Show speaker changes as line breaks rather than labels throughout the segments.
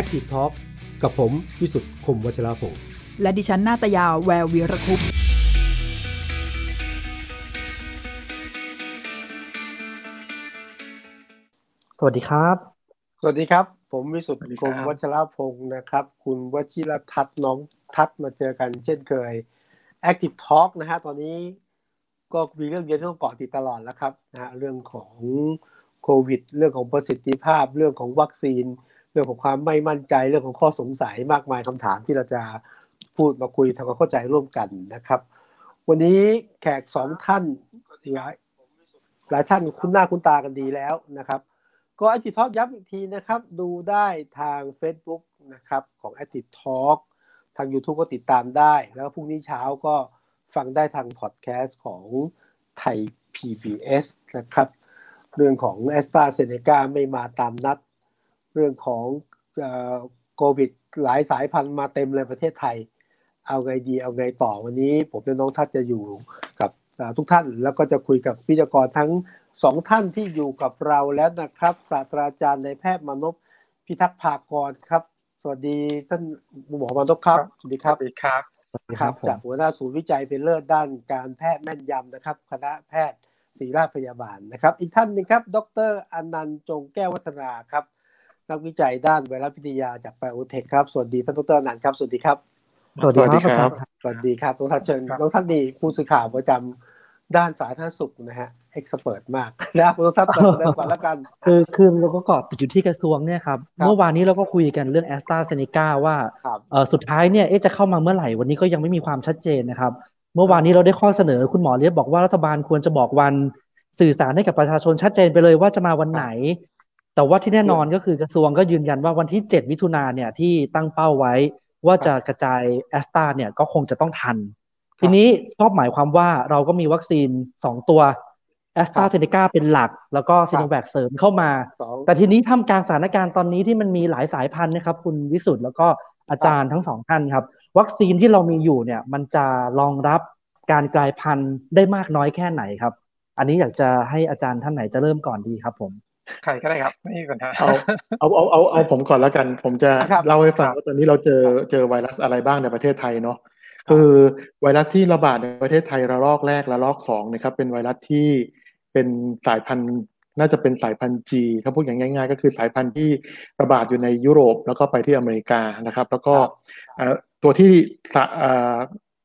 Active Talk กับผมวิสุทธ์คมวัชราภง
และดิฉันนาตยาแวววีรคุป
สวัสดีครับ
สวัสดีครับ ผมวิสุทธ์
สวัสดี
ค
ครับ
มวัชราภงศ์นะครับ คุณวชิรทัศน์น้องทัศน์มาเจอกันเช่นเคย Active Talk นะฮะตอนนี้ก็มีเรื่องเยอะที่ต้องเกาะติดตลอดแล้วครับนะฮะเรื่องของโควิด เรื่องของประสิทธิภาพ เรื่องของวัคซีน เรื่องของความไม่มั่นใจเรื่องของข้อสงสัยมากมายคำถามที่เราจะพูดมาคุยทำความเข้าใจร่วมกันนะครับ วันนี้แขกสองท่านหลายหลายท่านคุ้นหน้าคุ้นตากันดีแล้วนะครับ ก็ Active Talk ย้ำอีกทีนะครับ ดูได้ทาง Facebook นะครับของ Active Talk ทาง YouTube ก็ติดตามได้ แล้วพรุ่งนี้เช้าก็ฟังได้ทางพอดแคสต์ของไทย PBS นะครับ เรื่องของ a s t r a z เซ e c a ไม่มาตามนัด เรื่องของโควิดหลายสายพันธุ์มาเต็มเลยประเทศไทย เอาไงดีเอาไงต่อวันนี้ ผมและน้องทัศน์จะอยู่กับอ่าทุกท่านแล้วก็จะคุยกับวิทยากรทั้งสองท่านที่อยู่กับเราแล้วนะครับศาสตราจารย์ในายแพทย์มนพพิทักษ์ภากรครับ สวัสดีท่านหมอมนพครับสวัสดีครับ
สวัสดีครับ
ครับจากหัวหน้าศูนย์วิจัยเป็นเลิศด้านการแพทย์แม่นยำนะครับ คณะแพทย์ศิริราชพยาบาลนะครับ อีกท่านหนึ่งครับ ดรอนันต์จงแก้ววัฒนาครับ นักวิจัยด้านไวรัสวิทยาจากไบโอเทคครับ สวัสดีท่านดรอนันต์ครับ สวัสดีครับ
สวัสดีครับ
สวัสดีครับ
อาจารย์
สวัสดีครับน้องท่านเชิญ
ครับ
น้องท่านนี่ผู้สื่อข่าวประจำด้านสาธารณสุขนะฮะเอ็กซ์เพิมากนะน้องท่านเปิดเริ่มก่อนแล้วกัน
คือคือเราก็เกาะติดอยู่ที่กระทรวงเนี่ยครับ
ครับ
เมื่อวานนี้เราก็คุยกันเรื่องแอสตราเซเนกาว่า
ครับ
เออสุดท้ายเนี่ยเอ๊ะจะเข้ามาเมื่อไหร่ วันนี้ก็ยังไม่มีความชัดเจนนะครับ เมื่อวานนี้เราได้ข้อเสนอคุณหมอเลียบบอกว่ารัฐบาลควรจะบอกวันสื่อสารให้กับประชาชนชัดเจนไปเลยว่าจะมาวันไหน แต่ว่าที่แน่นอนก็คือกระทรวงก็ยืนยันว่าวันที่ 7 มิถุนาเนี่ยที่ตั้งเป้าไว้ว่าจะกระจายแอสตราเนี่ยก็คงจะต้องทัน ทีนี้ชอบหมายความว่าเราก็มีวัคซีน 2 ตัวแอสตราเซเนกาเป็นหลัก แล้วก็ซีโนแวคเสริมเข้ามา
สอง
แต่ทีนี้ทำกลารสถานการณ์ตอนนี้ที่มันมีหลายสายพันธุ์นะครับคุณวิสุทธ์แล้วก็อาจารย์ทั้งสองท่านครับ วัคซีนที่เรามีอยู่เนี่ยมันจะรองรับการกลายพันธุ์ได้มากน้อยแค่ไหนครับ อันนี้อยากจะให้อาจารย์ท่านไหนจะเริ่มก่อนดีครับผม
ใครก็ได้ครับ ไม่มีปัญหา
เอาเอาเอาเอาเอาผมก่อนแล้วกัน ผมจะ
ครับ
เล่าให้ฟัง
ครับ
ว่าตอนนี้เราเจอเจอไวรัสอะไรบ้างในประเทศไทยเนาะคือไวรัสที่ระบาดในประเทศไทยระลอกแรกระลอกสองนะครับเป็นไวรัสที่เป็นสายพันธุ์น่าจะเป็นสายพันธุ์ G ถ้าพูดอย่างง่าย ๆ ก็คือสายพันธุ์ที่ระบาดอยู่ในยุโรปแล้วก็ไปที่อเมริกานะครับ แล้วก็เอ่อตัวที่สะเอ่อ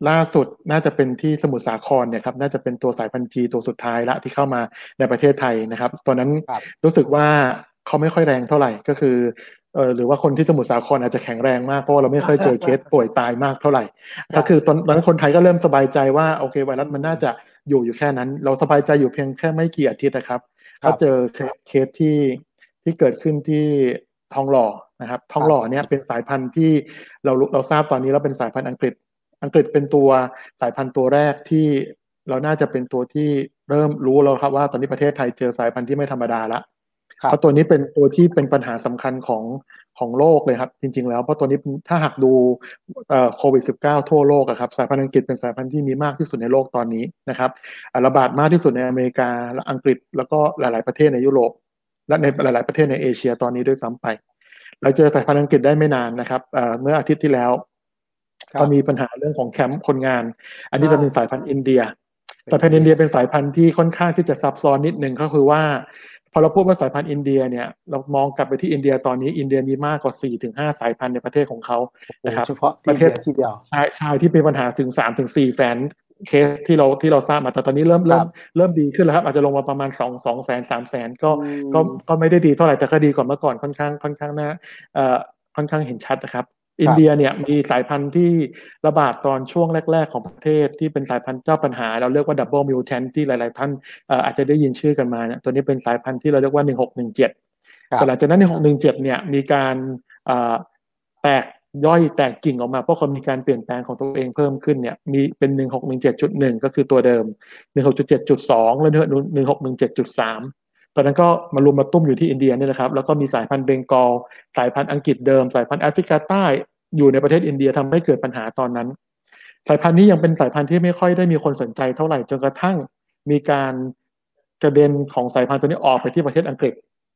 ล่าสุดน่าจะเป็นที่สมุทรสาครเนี่ยครับน่าจะเป็นตัวสายพันธุ์ G ตัวสุดท้ายละที่เข้ามาในประเทศไทยนะครับตัวนั้น
ครับ
รู้สึกว่าเขาไม่ค่อยแรงเท่าไหร่ก็คือเออหรือว่าคนที่สมุทรสาครอาจจะแข็งแรงมากเพราะว่าเราไม่เคยเจอเคสป่วยตายมากเท่าไหร่ ก็คือตอนตอนนั้นคนไทยก็เริ่มสบายใจว่าโอเคไวรัสมันน่าจะอยู่อยู่แค่นั้น เราสบายใจอยู่เพียงแค่ไม่กี่อาทิตย์นะครับ
ครับ
ก็เจอเคสที่ที่เกิดขึ้นที่ทองหล่อนะครับทองหล่อเนี่ยเป็นสายพันธุ์ที่เรารู้เราทราบตอนนี้แล้วเป็นสายพันธุ์อังกฤษ อังกฤษเป็นตัวสายพันธุ์ตัวแรกที่เราน่าจะเป็นตัวที่เริ่มรู้แล้วครับว่าตอนนี้ประเทศไทยเจอสายพันธุ์ที่ไม่ธรรมดาละ
ครับ
เพราะตัวนี้เป็นตัวที่เป็นปัญหาสำคัญของของโลกเลยครับ จริง ๆ แล้วเพราะตัวนี้ถ้าหากดูเอ่อโควิด -19 ทั่วโลกอะครับสายพันธุ์อังกฤษเป็นสายพันธุ์ที่มีมากที่สุดในโลกตอนนี้นะครับอ่าระบาดมากที่สุดในอเมริกาและอังกฤษแล้วก็หลาย ๆประเทศในยุโรป และในหลาย ๆประเทศในเอเชียตอนนี้ด้วยซ้ำไป เราเจอสายพันธุ์อังกฤษได้ไม่นานนะครับเอ่อเมื่ออาทิตย์ที่แล้ว
ครับ
ก็มีปัญหาเรื่องของแคมป์คนงาน อันนี้
อ่า
จะเป็นสายพันธุ์อินเดียสายพันธุ์อินเดียเป็นสายพันธุ์ที่ค่อนข้างที่จะซับซ้อนนิดนึงก็คือว่าพอเราพูดว่าสายพันธุ์อินเดียเนี่ยเรามองกลับไปที่อินเดียตอนนี้อินเดียมีมากกว่าสี่ถึงห้าสายพันธุ์ในประเทศของเขานะครับ
เฉพาะ
ป
ที่
ระเท
เดี
ศ
ยวที่เดียว
ชายชายที่เป็นปัญหาถึงสามถึงสี่แสนเคสที่เราที่เราทราบมาแต่ตอนนี้เริ่มเริ่ม
ครับ
เริ่มดีขึ้นแล้วครับ อาจจะลงมาประมาณสองสองแสนสามแสนก็
อืม
ก็ก็ไม่ได้ดีเท่าไหร่แต่ก็ดีกว่าเมื่อก่อนค่อนข้างค่อนข้างน่าเอ่อค่อนข้างเห็นชัดนะครับ อินเดียเนี่ยมีสายพันธุ์ที่ระบาดตอนช่วงแรก ๆ ของประเทศที่เป็นสายพันธุ์เจ้าปัญหา เราเรียกว่าดับเบิลมิวแทนที่หลาย ๆ ท่านเอ่ออาจจะได้ยินชื่อกันมาเนี่ยตัวนี้เป็นสายพันธุ์ที่เราเรียกว่า 1617
ครับ
แต่หลังจากนั้นใน617เนี่ยมีการเอ่อแตกย่อยแตกกิ่งออกมาเพราะคนมีการเปลี่ยนแปลงของตัวเองเพิ่มขึ้นเนี่ยมีเป็น 1617.1 ก็คือตัวเดิม 16.7.2 แล้ว1617.3ต อนนั้นก็มารวมมาตุ้มอยู่ที่อินเดียนี่แหละครับ แล้วก็มีสายพันธุ์เบงกอล สายพันธุ์อังกฤษเดิม สายพันธุ์แอฟริกาใต้ อยู่ในประเทศอินเดียทำให้เกิดปัญหาตอนนั้น สายพันธุ์นี้ยังเป็นสายพันธุ์ที่ไม่ค่อยได้มีคนสนใจเท่าไหร่ จนกระทั่งมีการกระเด็นของสายพันธุ์ตัวนี้ออกไปที่ประเทศอังกฤษ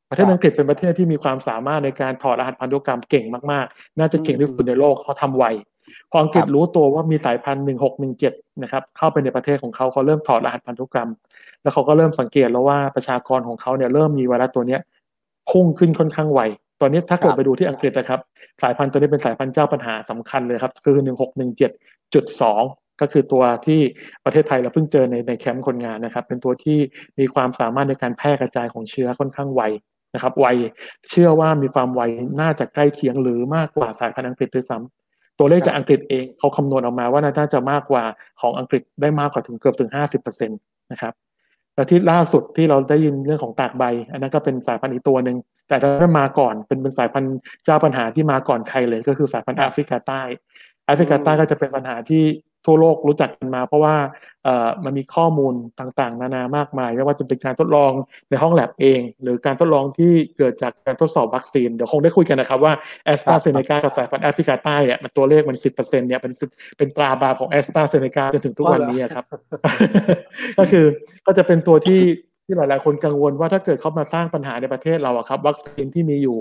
ประเทศอังกฤษเป็นประเทศที่มีความสามารถในการถอดรหัสพันธุกรรมเก่งมากๆ น่าจะเก่งที่สุดในโลกเขาทำไว พออังกฤษรู้ตัวว่ามีสายพันธุ์หนึ่งหกหนึ่งเจ็ดนะครับเข้าไปในประเทศของเขาเขาเริ่มถอดรหัสพันธุกรรม แล้วเขาก็เริ่มสังเกตแล้วว่าประชากรของเขาเนี่ยเริ่มมีไวรัสตัวเนี้ยพุ่งขึ้นค่อนข้างไวตอนนี้ถ้าเกิดไปดูที่อังกฤษนะครับ สายพันธุ์ตัวนี้เป็นสายพันธุ์เจ้าปัญหาสำคัญเลยครับ คือหนึ่งหกหนึ่งเจ็ดจุดสองก็คือตัวที่ประเทศไทยเราเพิ่งเจอในในแคมป์คนงานนะครับ เป็นตัวที่มีความสามารถในการแพร่กระจายของเชื้อค่อนข้างไวนะครับไวเชื่อว่ามีความไวน่าจะใกล้เคียงหรือมากกว่าสายพันธุ์อังกฤษด้วยซ้ำ ตัวเลขจากอังกฤษเองเขาคำนวณออกมาว่าน่าจะมากกว่าของอังกฤษได้มากกว่าถึงเกือบถึงห้าสิบเปอร์เซ็นตนะครับแล้วที่ล่าสุดที่เราได้ยินเรื่องของตากใบ อันนั้นก็เป็นสายพันธุ์อีกตัวหนึ่งแต่ถ้ามาก่อนเป็นเป็นสายพันธุ์เจ้าปัญหาที่มาก่อนใครเลยก็คือสายพันธุ์แอฟริกาใต้แอฟริกาใต้ก็จะเป็นปัญหาที่ ทั่วโลกรู้จักกันมา เพราะว่าเอ่อมันมีข้อมูลต่างๆ นานามากมายไม่ว่าจะเป็นการทดลองในห้องแลบเอง หรือการทดลองที่เกิดจากการทดสอบวัคซีน เดี๋ยวคงได้คุยกันนะครับว่าแอสตราเซเนกากับสายพันธุ์แอฟริกาใต้เนี่ยมันตัวเลขมันสิบเปอร์เซ็นเนี่ยเป็นเป็นตราบาของแอสตราเซเนกาจนถึงทุกวันนี้ครับ ก็คือก็จะเป็นตัวที่ที่หลายๆคนกังวลว่าถ้าเกิดเขามาสร้างปัญหาในประเทศเราอะครับ วัคซีนที่มีอยู่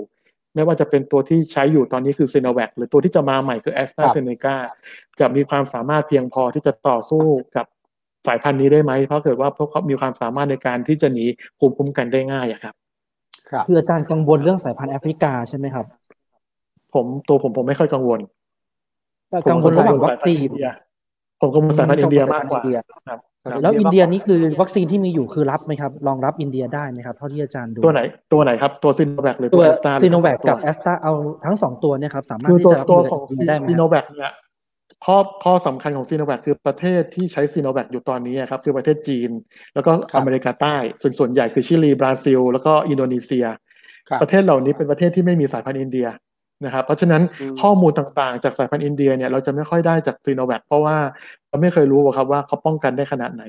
ไม่ว่าจะเป็นตัวที่ใช้อยู่ตอนนี้คือซีโนแวคหรือตัวที่จะมาใหม่คือแอสตราเซเนกาจะมีความสามารถเพียงพอที่จะต่อสู้กับสายพันธุ์นี้ได้ไหม เพราะเกิดว่าพวกเขามีความสามารถในการที่จะหนีภูมิคุ้มกันได้ง่ายอะครับ
ครับ
คืออาจารย์กังวลเรื่องสายพันธุ์แอฟริกาใช่ไหมครับ
ผมตัวผมผมไม่ค่อยกังวล
กังวลระหว่างวัคซีน
ผมกังวลสายพันธุ์อินเดียมากกว่า
อินเดีย
ครับ
แล้วอินเดียนี่คือวัคซีนที่มีอยู่คือรับไหมครับรองรับอินเดียได้ไหมครับเท่าที่อาจารย์ดู
ตัวไหนตัวไหนครับตัวซิโนแวคหรือ
ตั
ตัววแอสตรา
ซีโนแวคกับแอสตราเอาทั้งสองตัวเนี่ยครับสามารถ
คือ
ที่
ตัว
จะรับ
ตัว
มื
ของ
กับอินเดียได้ไหม
ซี
ค
โน
รับ
แวคเนี่ยข้อข้อสำคัญของซีโนแวคคือประเทศที่ใช้ซีโนแวคอยู่ตอนนี้ครับคือประเทศจีน แล้วก็
ครับ
อเมริกาใต้ ส่วนส่วนใหญ่คือชิลีบราซิล แล้วก็อินโดนีเซีย
ครับ
ประเทศเหล่านี้เป็นประเทศที่ไม่มีสายพันธุ์อินเดีย นะครับเพราะฉะนั้น
อืม
ข้อมูลต่างๆ จากสายพันธุ์อินเดียเนี่ยเราจะไม่ค่อยได้จากซีโนแวคเพราะว่าเราไม่เคยรู้อะครับว่าเขาป้องกันได้ขนาดไหน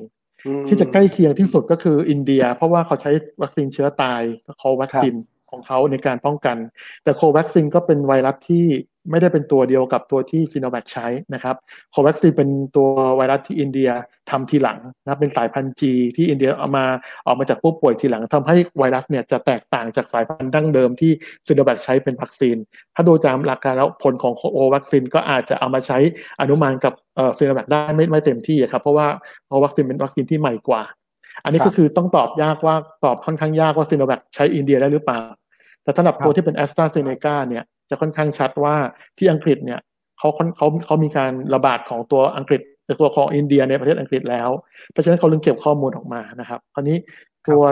อืม
ที่จะใกล้เคียงที่สุดก็คืออินเดีย เพราะว่าเขาใช้วัคซีนเชื้อตายโควัคซีน ของเขาในการป้องกัน แต่โควัคซีนก็เป็นไวรัสที่ไม่ได้เป็นตัวเดียวกับตัวที่ซีโนแวคใช้นะครับโควัคซีนเป็นตัวไวรัสที่อินเดียทำทีหลังนะเป็นสายพันธุ์จีที่อินเดียเอามาออกมาจากผู้ป่วยทีหลังทำให้ไวรัสเนี่ยจะแตกต่างจากสายพันธุ์ดั้งเดิมที่ซีโนแวคใช้เป็นวัคซีน ถ้าดูตามหลักการแล้วผลของโควัคซีนก็อาจจะเอามาใช้อนุมานกับซีโนแวคได้ไม่ไม่เต็มที่ครับเพราะว่าเพราะวัคซีนเป็นวัคซีนที่ใหม่กว่าอันนี้ก็คือต้องตอบยากว่าตอบค่อนข้างยากว่าซีโนแวคใช้อินเดียได้หรือเปล่า แต่สำหรับตัวที่เป็นแอสตราเซเนกาเนี่ยจะค่อนข้างชัดว่าที่อังกฤษเนี่ยเขาค่อนเขาเขามีการระบาดของตัวอังกฤษตัวของอินเดียในประเทศอังกฤษแล้ว เพราะฉะนั้นเขาเลยเก็บข้อมูลออกมานะครับคราวนี้ตัว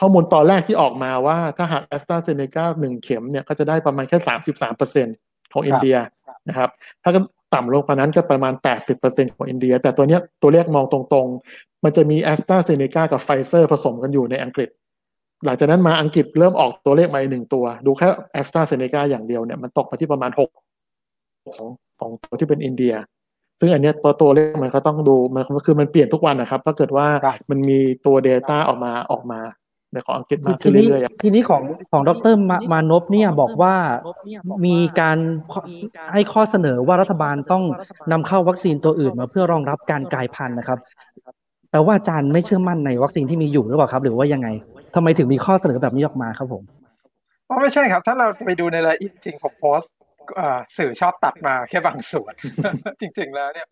ข้อมูลตอนแรกที่ออกมาว่าถ้าหากแอสตราเซเนกาหนึ่งเข็มเนี่ยก็จะได้ประมาณแค่สามสิบสามเปอร์เซ็นต์ของอินเดียนะครับถ้าก็ต่ำลงกว่านั้นก็ประมาณ 80%ของอินเดีย แต่ตัวเนี้ยตัวเลขมองตรงๆ มันจะมีแอสตราเซเนกากับไฟเซอร์ผสมกันอยู่ในอังกฤษ หลังจากนั้นมาอังกฤษเริ่มออกตัวเลขมาอีกหนึ่งตัว ดูแค่แอสตราเซเนกาอย่างเดียวเนี่ยมันตกมาที่ประมาณหกของของตัวที่เป็นอินเดีย ซึ่งอันเนี้ยตัวตัวเลขมันก็ต้องดูมันคือมันเปลี่ยนทุกวันนะครับ ถ้าเกิดว่า
ครับ
มันมีตัว Data ออกมาออกมาในของอังกฤษมาก
ที
ขึ้น
นี้
เรื่อยๆ
ทีนี้ของของดรมามานพเนี่ยบอกว่ามีการให้ข้อเสนอว่ารัฐบาลต้องนำเข้าวัคซีนตัวอื่นมาเพื่อรองรับการกลายพันธุ์นะครับแปลว่าอาจารย์ไม่เชื่อมั่นในวัคซีนที่มีอยู่หรือเปล่าครับ หรือว่ายังไง ทำไมถึงมีข้อเสนอแบบนี้ออกมาครับผม
อ๋อไม่ใช่ครับ ถ้าเราไปดูในรายละเอียดจริงผมโพสสื่อชอบตัดมาแค่บางส่วน จริง ๆ แล้วเนี่ย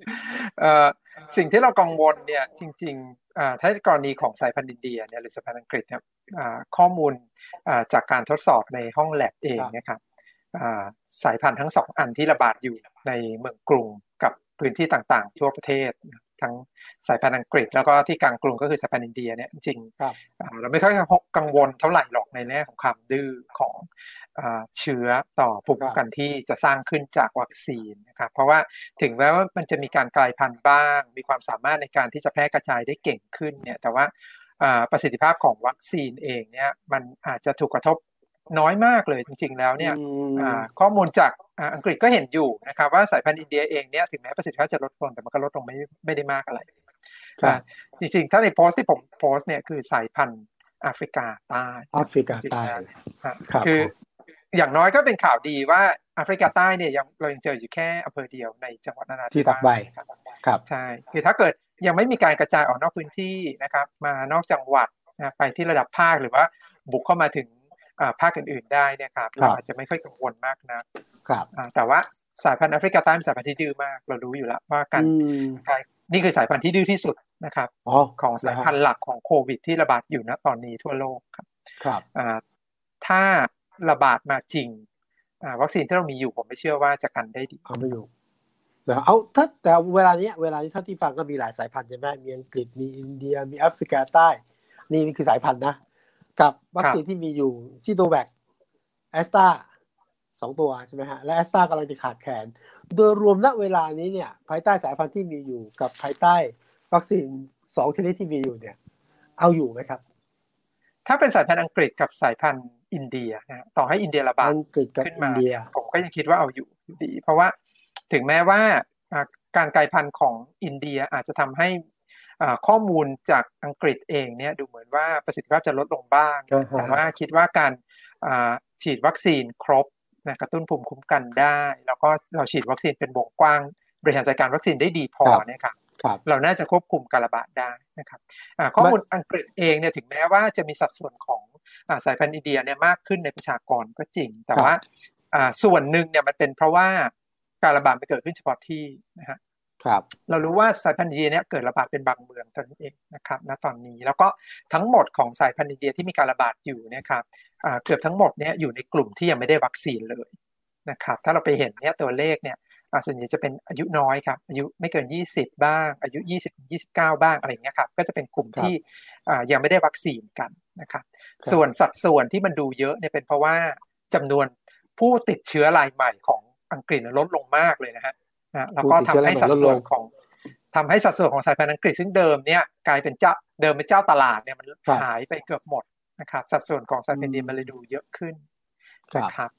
สิ่งที่เรากังวลเนี่ยจริงๆอ่าถ้ากรณีของสายพันธุ์อินเดียเนี่ยหรือสายพันธุ์อังกฤษเนี่ยข้อมูลจากการทดสอบในห้องแลบเองนะครับสายพันธุ์ทั้งสองอันที่ระบาดอยู่ในเมืองกรุงกับพื้นที่ต่างๆ ทั่วประเทศ ทั้งสายพันธุ์อังกฤษ แล้วก็ที่กลางกรุงก็คือสายพันธุ์อินเดียเนี่ยจริงๆ
ครับ
อ่าเราไม่ค่อยกังวลเท่าไหร่หรอกในแง่ของความดื้อของอาเชื้อต่อภูมิคุ้มกันที่จะสร้างขึ้นจากวัคซีนนะครับเพราะว่าถึงแม้ว่ามันจะมีการกลายพันธุ์บ้าง มีความสามารถในการที่จะแพร่กระจายได้เก่งขึ้นเนี่ยแต่ว่าอ่าประสิทธิภาพของวัคซีนเองเนี่ยมันอาจจะถูกกระทบ น้อยมากเลยจริงๆแล้วเนี่ย
อืม
อ่าข้อมูลจากอ่าอังกฤษก็เห็นอยู่นะครับว่าสายพันธุ์อินเดียเองเนี่ยถึงแม้ประสิทธิภาพจะลดลงแต่มันก็ลดลงไม่ไม่ได้มากอะไร
ครับ
อ่าจริงๆ ถ้าในโพสต์ที่ผมโพสต์เนี่ยคือสายพันธุ์แอฟริกาใต้
แอฟริกาใต้
ฮะ
ครับ
คืออย่างน้อยก็เป็นข่าวดีว่าแอฟริกาใต้เนี่ยยังเรายังเจออยู่แค่อำเภอเดียวในจังหวัดนราธิ
ที่
วา
ตักใบ
สครับ
ครับ
ใช่คือถ้าเกิดยังไม่มีการกระจายออกนอกพื้นที่นะครับ มานอกจังหวัดนะไปที่ระดับภาคหรือว่าบุกเข้ามาถึง ภาคอื่นๆได้เนี่ยครับเราอาจจะไม่ค่อยกังวลมากนะครับแต่ว่าสายพันธุ์แอฟริกาใต้เป็นสายพันธุ์ที่ดื้อมากเรารู้อยู่แล้วว่าการนี่คือสายพันธุ์ที่ดื้อที่สุดนะครับของสายพันธุ์หลักของโควิด ที่ระบาดอยู่ณตอนนี้ทั่วโลกครับ
ครับ
ถ้าระบาดมาจริงวัคซีนที่เรามีอยู่ผมไม่เชื่อว่าจะกันได้ดี
เอาไม่อยู่เอาถ้าแต่เวลานี้เวลานี้ถ้าที่ฟังก็มีหลายสายพันธุ์ใช่ไหมมีอังกฤษมีอินเดียมีแอฟริกาใต้ นี่นี่คือสายพันธุ์นะ กับวัคซีนที่มีอยู่ซีโนแวคแอสตราสองตัวใช่ไหมฮะ และแอสตรากำลังจะขาดแคลน โดยรวมณเวลานี้เนี่ย ภายใต้สายพันธุ์ที่มีอยู่กับภายใต้วัคซีนสองชนิดที่มีอยู่เนี่ย เอาอยู่ไหมครับ
ถ้าเป็นสายพันธุ์อังกฤษกับสายพันธุ์อินเดียนะต่อให้อินเดียระบาด
ขึ้นมา
ผมก็ยังคิดว่าเอาอยู่ดี เพราะว่าถึงแม้ว่าการกลายพันธุ์ของอินเดียอาจจะทำให้ ข้อมูลจากอังกฤษเองเนี่ยดูเหมือนว่าประสิทธิภาพจะลดลงบ้าง แต่ว่าคิดว่าการฉีดวัคซีนครบนะกระตุ้นภูมิคุ้มกันได้ แล้วก็เราฉีดวัคซีนเป็นวงกว้าง บริหารจัดการวัคซีนได้ดีพอเนี่ยครับเราน่าจะควบคุมการระบาดได้นะครับข้อมูลอังกฤษเองเนี่ยถึงแม้ว่าจะมีสัดส่วนของสายพันธุ์อินเดียเนี่ยมากขึ้นในประชากรก็จริง แต่ว่าส่วนหนึ่งเนี่ยมันเป็นเพราะว่าการระบาดไปเกิดขึ้นเฉพาะที่นะฮะ
ครับ
เรารู้ว่าสายพันธุ์อินเดียเนี่ยเกิดระบาดเป็นบางเมืองตอนนี้เองนะครับณตอนนี้แล้วก็ทั้งหมดของสายพันธุ์อินเดียที่มีการระบาดอยู่เนี่ยครับเกือบทั้งหมดเนี่ยอยู่ในกลุ่มที่ยังไม่ได้วัคซีนเลยนะครับถ้าเราไปเห็นเนี่ยตัวเลขเนี่ยส่วนใหญ่จะเป็นอายุน้อยครับอายุไม่เกิน 20 บ้าง อายุ 20 29 บ้างอะไรอย่างเงี้ยครับก็จะเป็นกลุ่มที่ยังไม่ได้วัคซีนกันนะครับส่วนสัดส่วนที่มันดูเยอะเนี่ยเป็นเพราะว่าจำนวนผู้ติดเชื้อรายใหม่ของอังกฤษลดลงมากเลยนะฮะ นะแล้วก็ทำให้สัดส่วนของทำให้สัดส่วนของสายพันธุ์อังกฤษซึ่งเดิมเนี่ยกลายเป็นเจ้าเดิมเป็นเจ้าตลาดเนี่ยมันหายไปเกือบหมดนะครับ สัดส่วนของสายพันธุ์ดีมันเลยดูเยอะขึ้นนะครับ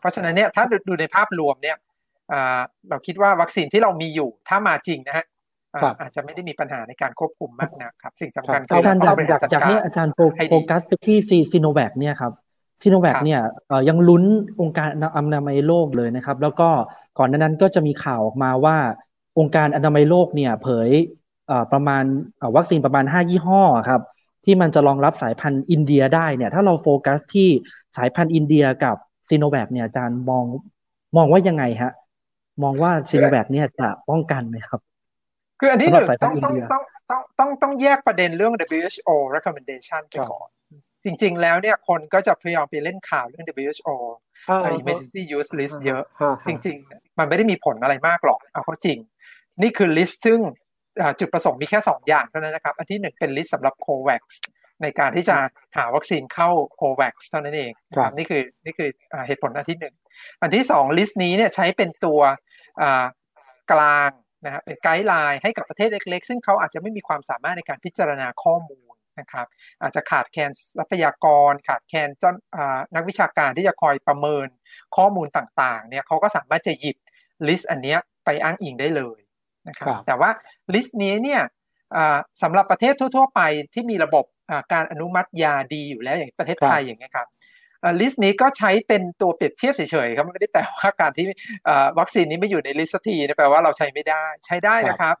เพราะฉะนั้นเนี่ยถ้าดูในภาพรวมเนี่ยเราคิดว่าวัคซีนที่เรามีอยู่ถ้ามาจริงนะฮะอาจจะไม่ได้มีปัญหาในการควบคุมมากนะครับ สิ่งสำคัญ
อาจารย์อยากจากนี้อาจารย์โฟกัสไปที่ซีโนแวคเนี่ยครับซีโนแวคเนี่ยยังลุ้นองค์การอนามัยโลกเลยนะครับ แล้วก็ ก่อนนั้นก็จะมีข่าวออกมาว่า องค์การอนามัยโลกเนี่ยเผยประมาณวัคซีนประมาณ 5 ยี่ห้อครับที่มันจะรองรับสายพันธุ์อินเดียได้เนี่ยถ้าเราโฟกัสที่สายพันธุ์อินเดียกับซีโนแวคเนี่ยอาจารย์มองมองว่ายังไงฮะมองว่าซีโนแวคเนี่ยจะป้องกันไหมครับ
คืออันที่หนึ่งต้องต้องต้องต้องต้องต้องแยกประเด็นเรื่อง WHO recommendation ไปก่อน จริง ๆ แล้วเนี่ยคนก็จะพยายามไปเล่นข่าวเรื่อง WHO emergency use list เยอะ จริง ๆ มันไม่ได้มีผลอะไรมากหรอกเอาเข้าจริง นี่คือ list ซึ่งจุดประสงค์มีแค่ 2 อย่างเท่านั้นนะครับ อันที่หนึ่งเป็น list สำหรับ COVAX ในการที่จะหาวัคซีนเข้า COVAX เท่านั้นเองนี่คือนี่คือเหตุผลอันที่หนึ่งอันที่สอง list นี้เนี่ยใช้เป็นตัวกลางนะครับเป็นไกด์ไลน์ให้กับประเทศเล็ก ๆ ซึ่งเขาอาจจะไม่มีความสามารถในการพิจารณาข้อมูล นะครับอาจจะขาดแคลนทรัพยากร ขาดแคลนเจ้านักวิชาการที่จะคอยประเมินข้อมูลต่างๆเนี่ยเขาก็สามารถจะหยิบลิสต์อันนี้ไปอ้างอิงได้เลยนะครับแต่ว่าลิสต์นี้เนี่ยสำหรับประเทศทั่ว ๆ ไปที่มีระบบการอนุมัติยาดีอยู่แล้วอย่างประเทศไทยอย่างเงี้ยครับลิสต์นี้ก็ใช้เป็นตัวเปรียบเทียบเฉยๆครับไม่ได้แปลว่าการที่วัคซีนนี้ไม่อยู่ในลิสต์นี้แปลว่าเราใช้ไม่ได้ใช้ได้นะครับ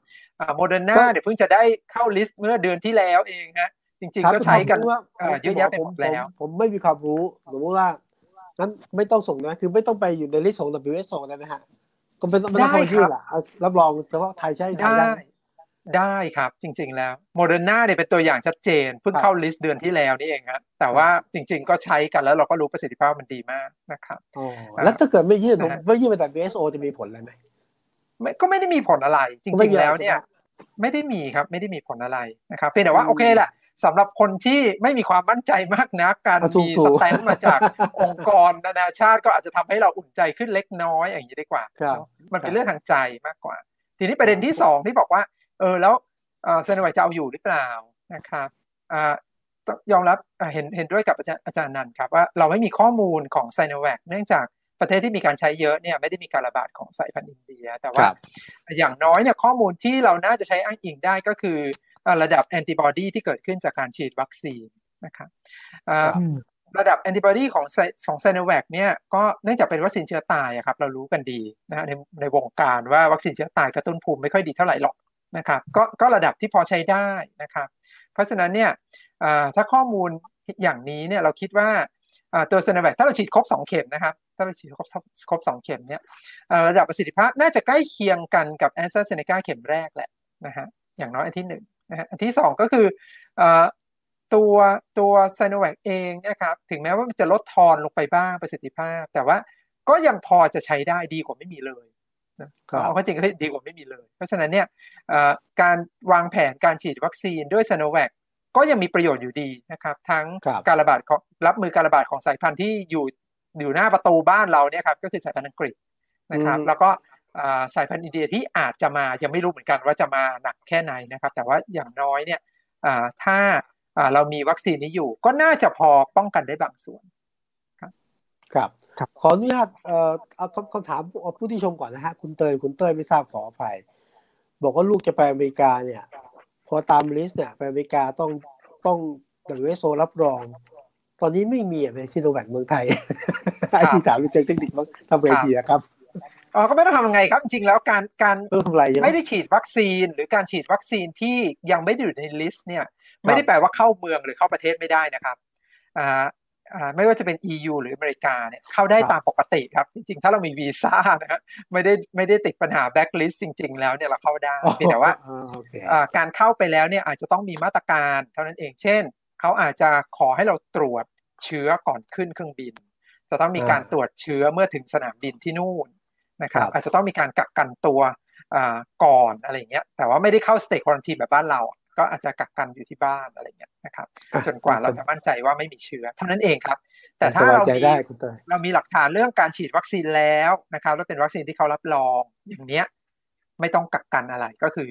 โมเดอร์นาเนี่ยเพิ่งจะได้เข้าลิสต์เมื่อเดือนที่แล้วเองฮะ จริงๆก็ใช้กันเยอะแยะไปหมดแล้ว
ผมไม่มีความรู้สมมติว่านั้นไม่ต้องส่งนะ คือไม่ต้องไปอยู่ในลิสต์ของ WHO ได้ไหมฮะก็เป็นไม่ต้องคอยยื่นอะรับรองเฉพาะไทยใช่
ได้ ได้ครับ จริง ๆ แล้วโมเดอร์นาเนี่ยเป็นตัวอย่างชัดเจนเพิ่งเข้าลิสต์เดือนที่แล้วนี่เองครับแต่ว่าจริง ๆ ก็ใช้กันแล้วเราก็รู้ประสิทธิภาพมันดีมากนะครับ
แล้วถ้าเกิดไม่ยื่นไม่ยื่นไปแต่ WHO จะมีผลอะไรไหม
ก็ไม่ได้มีผลอะไร จริง ๆ แล้วเนี่ย ไม่ได้มีครับ ไม่ได้มีผลอะไรนะครับเพียงแต่ว่าโอเคแหละ สำหรับคนที่ไม่มีความมั่นใจมากนักการมีสแตนมาจากองค์กรนานาชาติก็อาจจะทำให้เราอุ่นใจขึ้นเล็กน้อยอย่างนี้ดีกว่า มันเป็นเรื่องทางใจมากกว่า ทีนี้ประเด็นที่สองที่บอกว่า เออแล้วเซนวัยจะเอาอยู่หรือเปล่านะครับยอมรับเห็นเห็นด้วยกับอาจารย์อาจารย์นันครับว่าเราไม่มีข้อมูลของไซโนแวคเนื่องจากประเทศที่มีการใช้เยอะเนี่ยไม่ได้มีการระบาดของสายพันธุ์อินเดีย แต่ว่าอย่างน้อยเนี่ยข้อมูลที่เราน่าจะใช้อ้างอิงได้ก็คือ ระดับแอนติบอดีที่เกิดขึ้นจากการฉีดวัคซีนนะครับระดับแอนติบอดีของของไซโนแวคเนี่ยก็เนื่องจากเป็นวัคซีนเชื้อตายครับเรารู้กันดีนะในในวงการว่าวัคซีนเชื้อตายกระตุ้นภูมิไม่ค่อยดีเท่าไหร่หรอกนะครับก็ก็ระดับที่พอใช้ได้นะครับเพราะฉะนั้นเนี่ยถ้าข้อมูลอย่างนี้เนี่ยเราคิดว่าตัวซีโนแวคถ้าเราฉีดครบ 2 เข็มนะครับถ้าเราฉีดครบครบ2เข็มเนี่ยระดับประสิทธิภาพน่าจะใกล้เคียงกันกับแอสตราเซเนกาเข็มแรกแหละนะฮะอย่างน้อยอันที่หนึ่ง นะฮะอันที่สองก็คือตัวตัวไซโนแวคเองนะครับถึงแม้ว่ามันจะลดทอนลงไปบ้างประสิทธิภาพ แต่ว่าก็ยังพอจะใช้ได้ดีกว่าไม่มีเลยเอาข้อจริงก็ดีกว่าไม่มีเลย เพราะฉะนั้นเนี่ยการวางแผนการฉีดวัคซีนด้วยไซโนแวคก็ยังมีประโยชน์อยู่ดีนะครับ ทั้งการระบาดของรับมือการระบาดของสายพันธุ์ที่อยู่อยู่หน้าประตูบ้านเราเนี่ยครับก็คือสายพันธุ์อังกฤษนะครับ แล้วก็ สายพันธุ์อินเดียที่อาจจะมายังไม่รู้เหมือนกันว่าจะมาหนักแค่ไหนนะครับ แต่ว่าอย่างน้อยเนี่ยถ้าเรามีวัคซีนนี้อยู่ ก็น่าจะพอป้องกันได้บางส่วน
ครับครับขออนุญาตเอ่อเอาคำถามผู้ที่ชมก่อนนะฮะคุณเตยคุณเตยไม่ทราบขออภัย บอกว่าลูกจะไปอเมริกาเนี่ยพอตามลิสต์เนี่ยไปอเมริกาต้องต้อง WHO รับรอง ตอนนี้ไม่มีอะในซิโนแวคเมืองไทยไอ้ที่ถามเชิงเทคนิคบ้างทำไงดีครับ
อ๋อก็ไม่ต้องทำยังไงครับ จริงแล้วการการไม่ได้ฉีดวัคซีน หรือการฉีดวัคซีนที่ยังไม่ได้อยู่ในลิสต์เนี่ย ไม่ได้แปลว่าเข้าเมืองหรือเข้าประเทศไม่ได้นะครับอ่าไม่ว่าจะเป็น EU หรืออเมริกาเนี่ยเข้าได้ตามปกติครับ จริงๆ ถ้าเรามีวีซ่านะฮะไม่ได้ไม่ได้ติดปัญหาแบล็กลิสต์จริง ๆ แล้วเนี่ยเราเข้าได้เพียงแต่ว่าการเข้าไปแล้วเนี่ยอาจจะต้องมีมาตรการเท่านั้นเองเช่นเขาอาจจะขอให้เราตรวจเชื้อก่อนขึ้นเครื่องบิน จะต้องมีการตรวจเชื้อเมื่อถึงสนามบินที่นู่น นะครับ อาจจะต้องมีการกักกันตัวก่อนอะไรเงี้ย แต่ว่าไม่ได้เข้า state quarantine แบบบ้านเรา ก็อาจจะกักกันอยู่ที่บ้านอะไรเงี้ยนะครับ จนกว่าเราจะมั่นใจว่าไม่มีเชื้อเท่านั้นเองครับ แต่ถ้าเรามีเรามีหลักฐานเรื่องการฉีดวัคซีนแล้วนะครับแล้วเป็นวัคซีนที่เขารับรองอย่างเนี้ยไม่ต้องกักกันอะไรก็คือ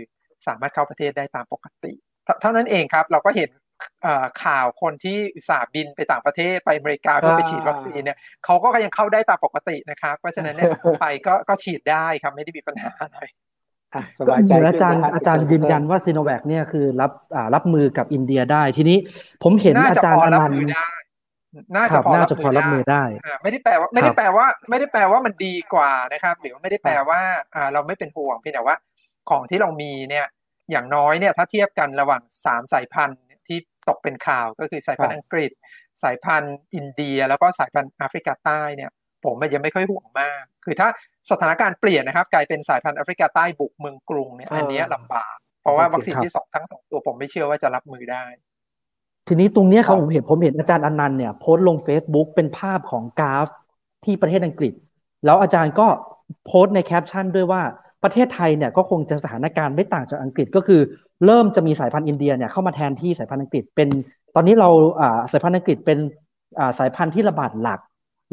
สามารถเข้าประเทศได้ตามปกติ เท่านั้นเองครับ เราก็เห็น ข่าวคนที่อุตส่าห์บินไปต่างประเทศไปอเมริกาเพื่อไปฉีดวัคซีนเนี่ยเขาก็ยังเข้าได้ตามปกตินะครับเพราะฉะนั้นเนี่ยไปก็ก็ฉีดได้ครับไม่ได้มีปัญหาอะไร
สบายใจอาจารย์อาจารย์ยืนยันว่าซีโนแวคเนี่ยคือรับรับมือกับอินเดียได้ทีนี้ผมเห็นอาจารย์อนันต์
น่าจะพอ
รับมือได้
ไม่ได้แปลว่าไม่ได้แปลว่า ไม่ได้แปลว่ามันดีกว่านะครับ หรือไม่ได้แปลว่าเราไม่เป็นห่วงเพียงแต่ว่า ของที่เรามีเนี่ย อย่างน้อยเนี่ยถ้าเทียบกันระหว่างสามสายพันธุ์ที่ ตกเป็นข่าวก็คือสายพันธุ์อังกฤษ สายพันธุ์อินเดีย แล้วก็สายพันธุ์แอฟริกาใต้เนี่ยผมมันยังไม่ค่อยห่วงมาก คือถ้าสถานการณ์เปลี่ยนนะครับ กลายเป็นสายพันธุ์แอฟริกาใต้บุกเมืองกรุงเนี่ยอันนี้ลำบาก เพราะว่าวัคซีนที่สองทั้งสองตัวผมไม่เชื่อว่าจะรับมือได้
ทีนี้ตรงนี้เขาผมเห็นผมเห็นอาจารย์อนันต์เนี่ยโพสต์ลง Facebook เป็นภาพของกราฟที่ประเทศอังกฤษ แล้วอาจารย์ก็โพสต์ในแคปชั่นด้วยว่า ประเทศไทยเนี่ยก็คงจะสถานการณ์ไม่ต่างจากอังกฤษก็คือ เริ่มจะมีสายพันธุ์อินเดียเนี่ยเข้ามาแทนที่สายพันธุ์อังกฤษเป็น ตอนนี้เราสายพันธุ์อังกฤษเป็นสายพันธุ์ที่ระบาดหลัก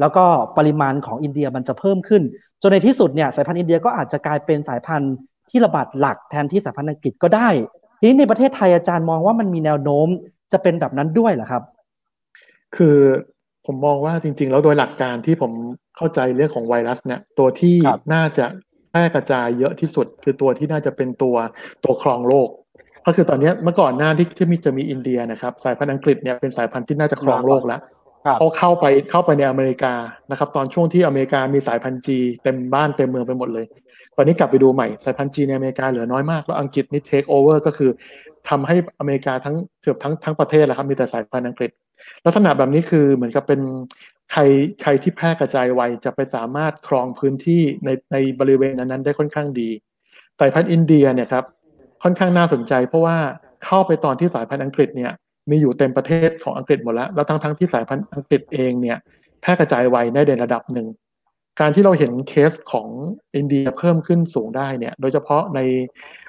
แล้วก็ปริมาณของอินเดียมันจะเพิ่มขึ้นจนในที่สุดเนี่ยสายพันธุ์อินเดียก็อาจจะกลายเป็นสายพันธุ์ที่ระบาดหลักแทนที่สายพันธุ์อังกฤษก็ได้ทีนี้ในประเทศไทยอาจารย์มองว่ามันมีแนวโน้มจะเป็นแบบนั้นด้วยเหรอครับ
คือผมมองว่าจริง ๆ แล้วโดยหลักการที่ผมเข้าใจเรื่องของไวรัสเนี่ยตัวที่น่าจะแพ ร่กระจายเยอะที่สุด คือตัวที่น่าจะเป็นตัวตัวครองโลก ก็คือตอนนี้เมื่อก่อนหน้าที่ที่มีจะมีอินเดียนะครับ สายพันธุ์อังกฤษเนี่ยเป็นสายพันธุ์ที่น่าจะครองโลกแล้วเขาเข้าไปเข้าไปในอเมริกานะครับ ตอนช่วงที่อเมริกามีสายพันธุ์จีเต็มบ้านเต็มเมืองไปหมดเลย ตอนนี้กลับไปดูใหม่สายพันธุ์จีในอเมริกาเหลือน้อยมากแล้วอังกฤษนี่เทคโอเวอร์ก็คือทำให้อเมริกาทั้งเกือบทั้งทั้งประเทศแหละครับมีแต่สายพันธุ์อังกฤษ ลักษณะแบบนี้คือเหมือนกับเป็น ใครใครที่แพร่กระจายไวจะไปสามารถครองพื้นที่ในในบริเวณนั้นได้ค่อนข้างดีสายพันธุ์อินเดียเนี่ยครับค่อนข้างน่าสนใจ เพราะว่าเข้าไปตอนที่สายพันธุ์อังกฤษเนี่ยมีอยู่เต็มประเทศของอังกฤษหมดแล้วแล้วทั้งทั้งที่สายพันธุ์อังกฤษเองเนี่ยแพร่กระจายไวได้ในระดับหนึ่งการที่เราเห็นเคสของอินเดียเพิ่มขึ้นสูงได้เนี่ยโดยเฉพาะใน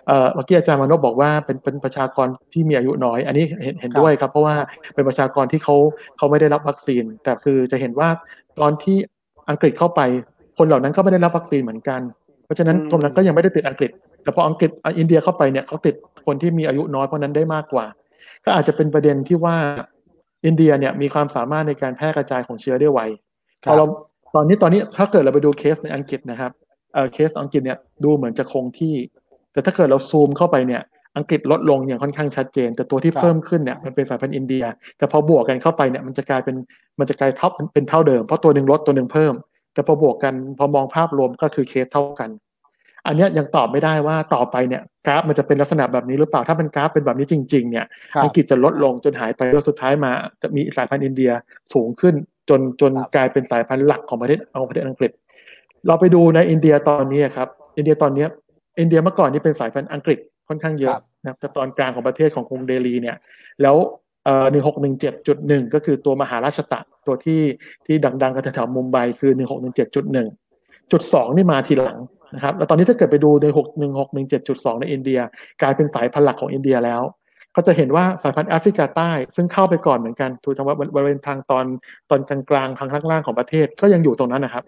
เมื่อกี้อาจารย์มานพบอกว่าเป็นเป็นประชากรที่มีอายุน้อย อันนี้เห็นเห็นด้วยครับ เพราะว่าเป็นประชากรที่เขาเขาไม่ได้รับวัคซีน แต่คือจะเห็นว่าตอนที่อังกฤษเข้าไป คนเหล่านั้นก็ไม่ได้รับวัคซีนเหมือนกัน เพราะฉะนั้นตรงนั้นก็ยังไม่ได้ติดอังกฤษ แต่พออังกฤษอินเดียเข้าไปเนี่ยเขาติดคนที่มีอายุน้อยเพราะนั้นได้มากกว่า ก็อาจจะเป็นประเด็นที่ว่าอินเดียเนี่ยมีความสามารถในการแพร่กระจายของเชื้อได้ไวพอเราตอนนี้ตอนนี้ถ้าเกิดเราไปดูเคสในอังกฤษนะครับเออเคสอังกฤษเนี่ยดูเหมือนจะคงที่ แต่ถ้าเกิดเราซูมเข้าไปเนี่ยอังกฤษลดลงอย่างค่อนข้างชัดเจน แต่ตัวที่เพิ่มขึ้นเนี่ยมันเป็นสายพันธุ์อินเดีย แต่พอบวกกันเข้าไปเนี่ยมันจะกลายเป็นมันจะกลายเท่าเป็นเท่าเดิมเพราะตัวหนึ่งลดตัวหนึ่งเพิ่ม แต่พอบวกกันพอมองภาพรวมก็คือเคสเท่ากัน อันนี้ยังตอบไม่ได้ว่าต่อไปเนี่ยกราฟมันจะเป็นลักษณะแบบนี้หรือเปล่าถ้าเป็นกราฟเป็นแบบนี้จริงๆเนี่ยอังกฤษจะลดลงจนหายไปแล้วสุดท้ายมา จะมีสายพันธุ์อินเดียสูงขึ้นจนจนกลายเป็นสายพันธุ์หลักของประเทศเอาประเทศอังกฤษ เราไปดูในอินเดียตอนนี้ครับอินเดียตอนนี้ อินเดียเมื่อก่อนนี่เป็นสายพันธุ์อังกฤษค่อนข้างเยอะนะแต่ตอนกลางของประเทศของกรุงเดลีเนี่ย แล้วเอ่อหนึ่งหกหนึ่งเจ็ดจุดหนึ่งก็คือตัวมหาราชตะตัวที่ที่ดังๆกันแถวๆมุมไบคือหนึ่งหกหนึ่งเจ็ดจุดหนึ่งจุดสองนี่มาทีหลังนะครับแล้วตอนนี้ถ้าเกิดไปดูในหกหนึ่งหกหนึ่งเจ็ดจุดสองในอินเดีย กลายเป็นสายพันธุ์หลักของอินเดียแล้ว ก็จะเห็นว่าสายพันธุ์แอฟริกาใต้ ซึ่งเข้าไปก่อนเหมือนกันถูกทางว่าบริเวณทางตอนตอนกลางๆทางล่างๆของประเทศก็ยังอยู่ตรงนั้นนะครับ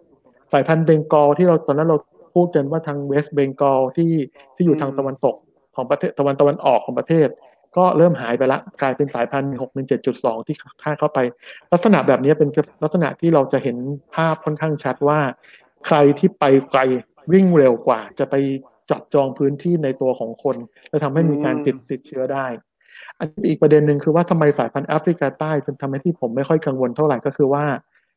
สายพันธุ์เบงกอลที่เราตอนนั้นเรา พูดกันว่าทางเวสต์เบงกอลที่ที่อยู่ทางตะวันตกของประเทศตะวันตะวันออกของประเทศ ก็เริ่มหายไปละกลายเป็นสายพันธุ์หกหนึ่งเจ็ดจุดสองที่ค่าเข้าไป ลักษณะแบบนี้เป็นลักษณะที่เราจะเห็นภาพค่อนข้างชัดว่า ใครที่ไปไกลวิ่งเร็วกว่า จะไปจับจองพื้นที่ในตัวของคน และทำให้มีการติดติดเชื้อได้ อันอีกประเด็นหนึ่งคือว่าทำไมสายพันธุ์แอฟริกาใต้เป็นทำให้ที่ผมไม่ค่อยกังวลเท่าไหร่ก็คือว่า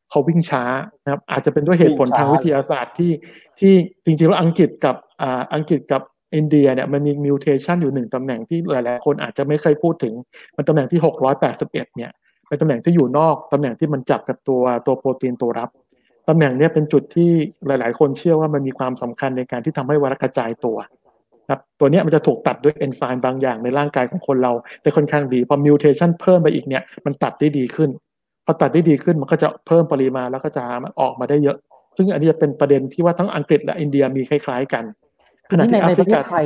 เขาวิ่งช้านะครับอาจจะเป็นด้วยเหตุผลทางวิทยาศาสตร์ที่ ที่จริงๆแล้วอังกฤษกับอ่าอังกฤษกับอินเดียเนี่ยมันมี mutation อยู่หนึ่งตำแหน่งที่หลายๆคนอาจจะไม่เคยพูดถึง มันตำแหน่งที่ 681 เนี่ยเป็นตำแหน่งที่อยู่นอกตำแหน่งที่มันจับกับตัวตัวโปรตีนตัวรับตำแหน่งนี้เป็นจุดที่หลาย ๆ คนเชื่อว่ามันมีความสำคัญในการที่ทำให้ไวรัสกระจายตัวครับตัวนี้มันจะถูกตัดด้วยเอนไซม์บางอย่างในร่างกายของคนเราได้ค่อนข้างดี พอ mutation เพิ่มไปอีกเนี่ยมันตัดได้ดีขึ้น พอตัดได้ดีขึ้นมันก็จะเพิ่มปริมาณแล้วก็จะออกมาได้เยอะ ซึ่งอันนี้จะเป็นประเด็นที่ว่าทั้งอังกฤษและอินเดียมีคล้าย ๆ กัน
ทีนี้ในในประเทศไทย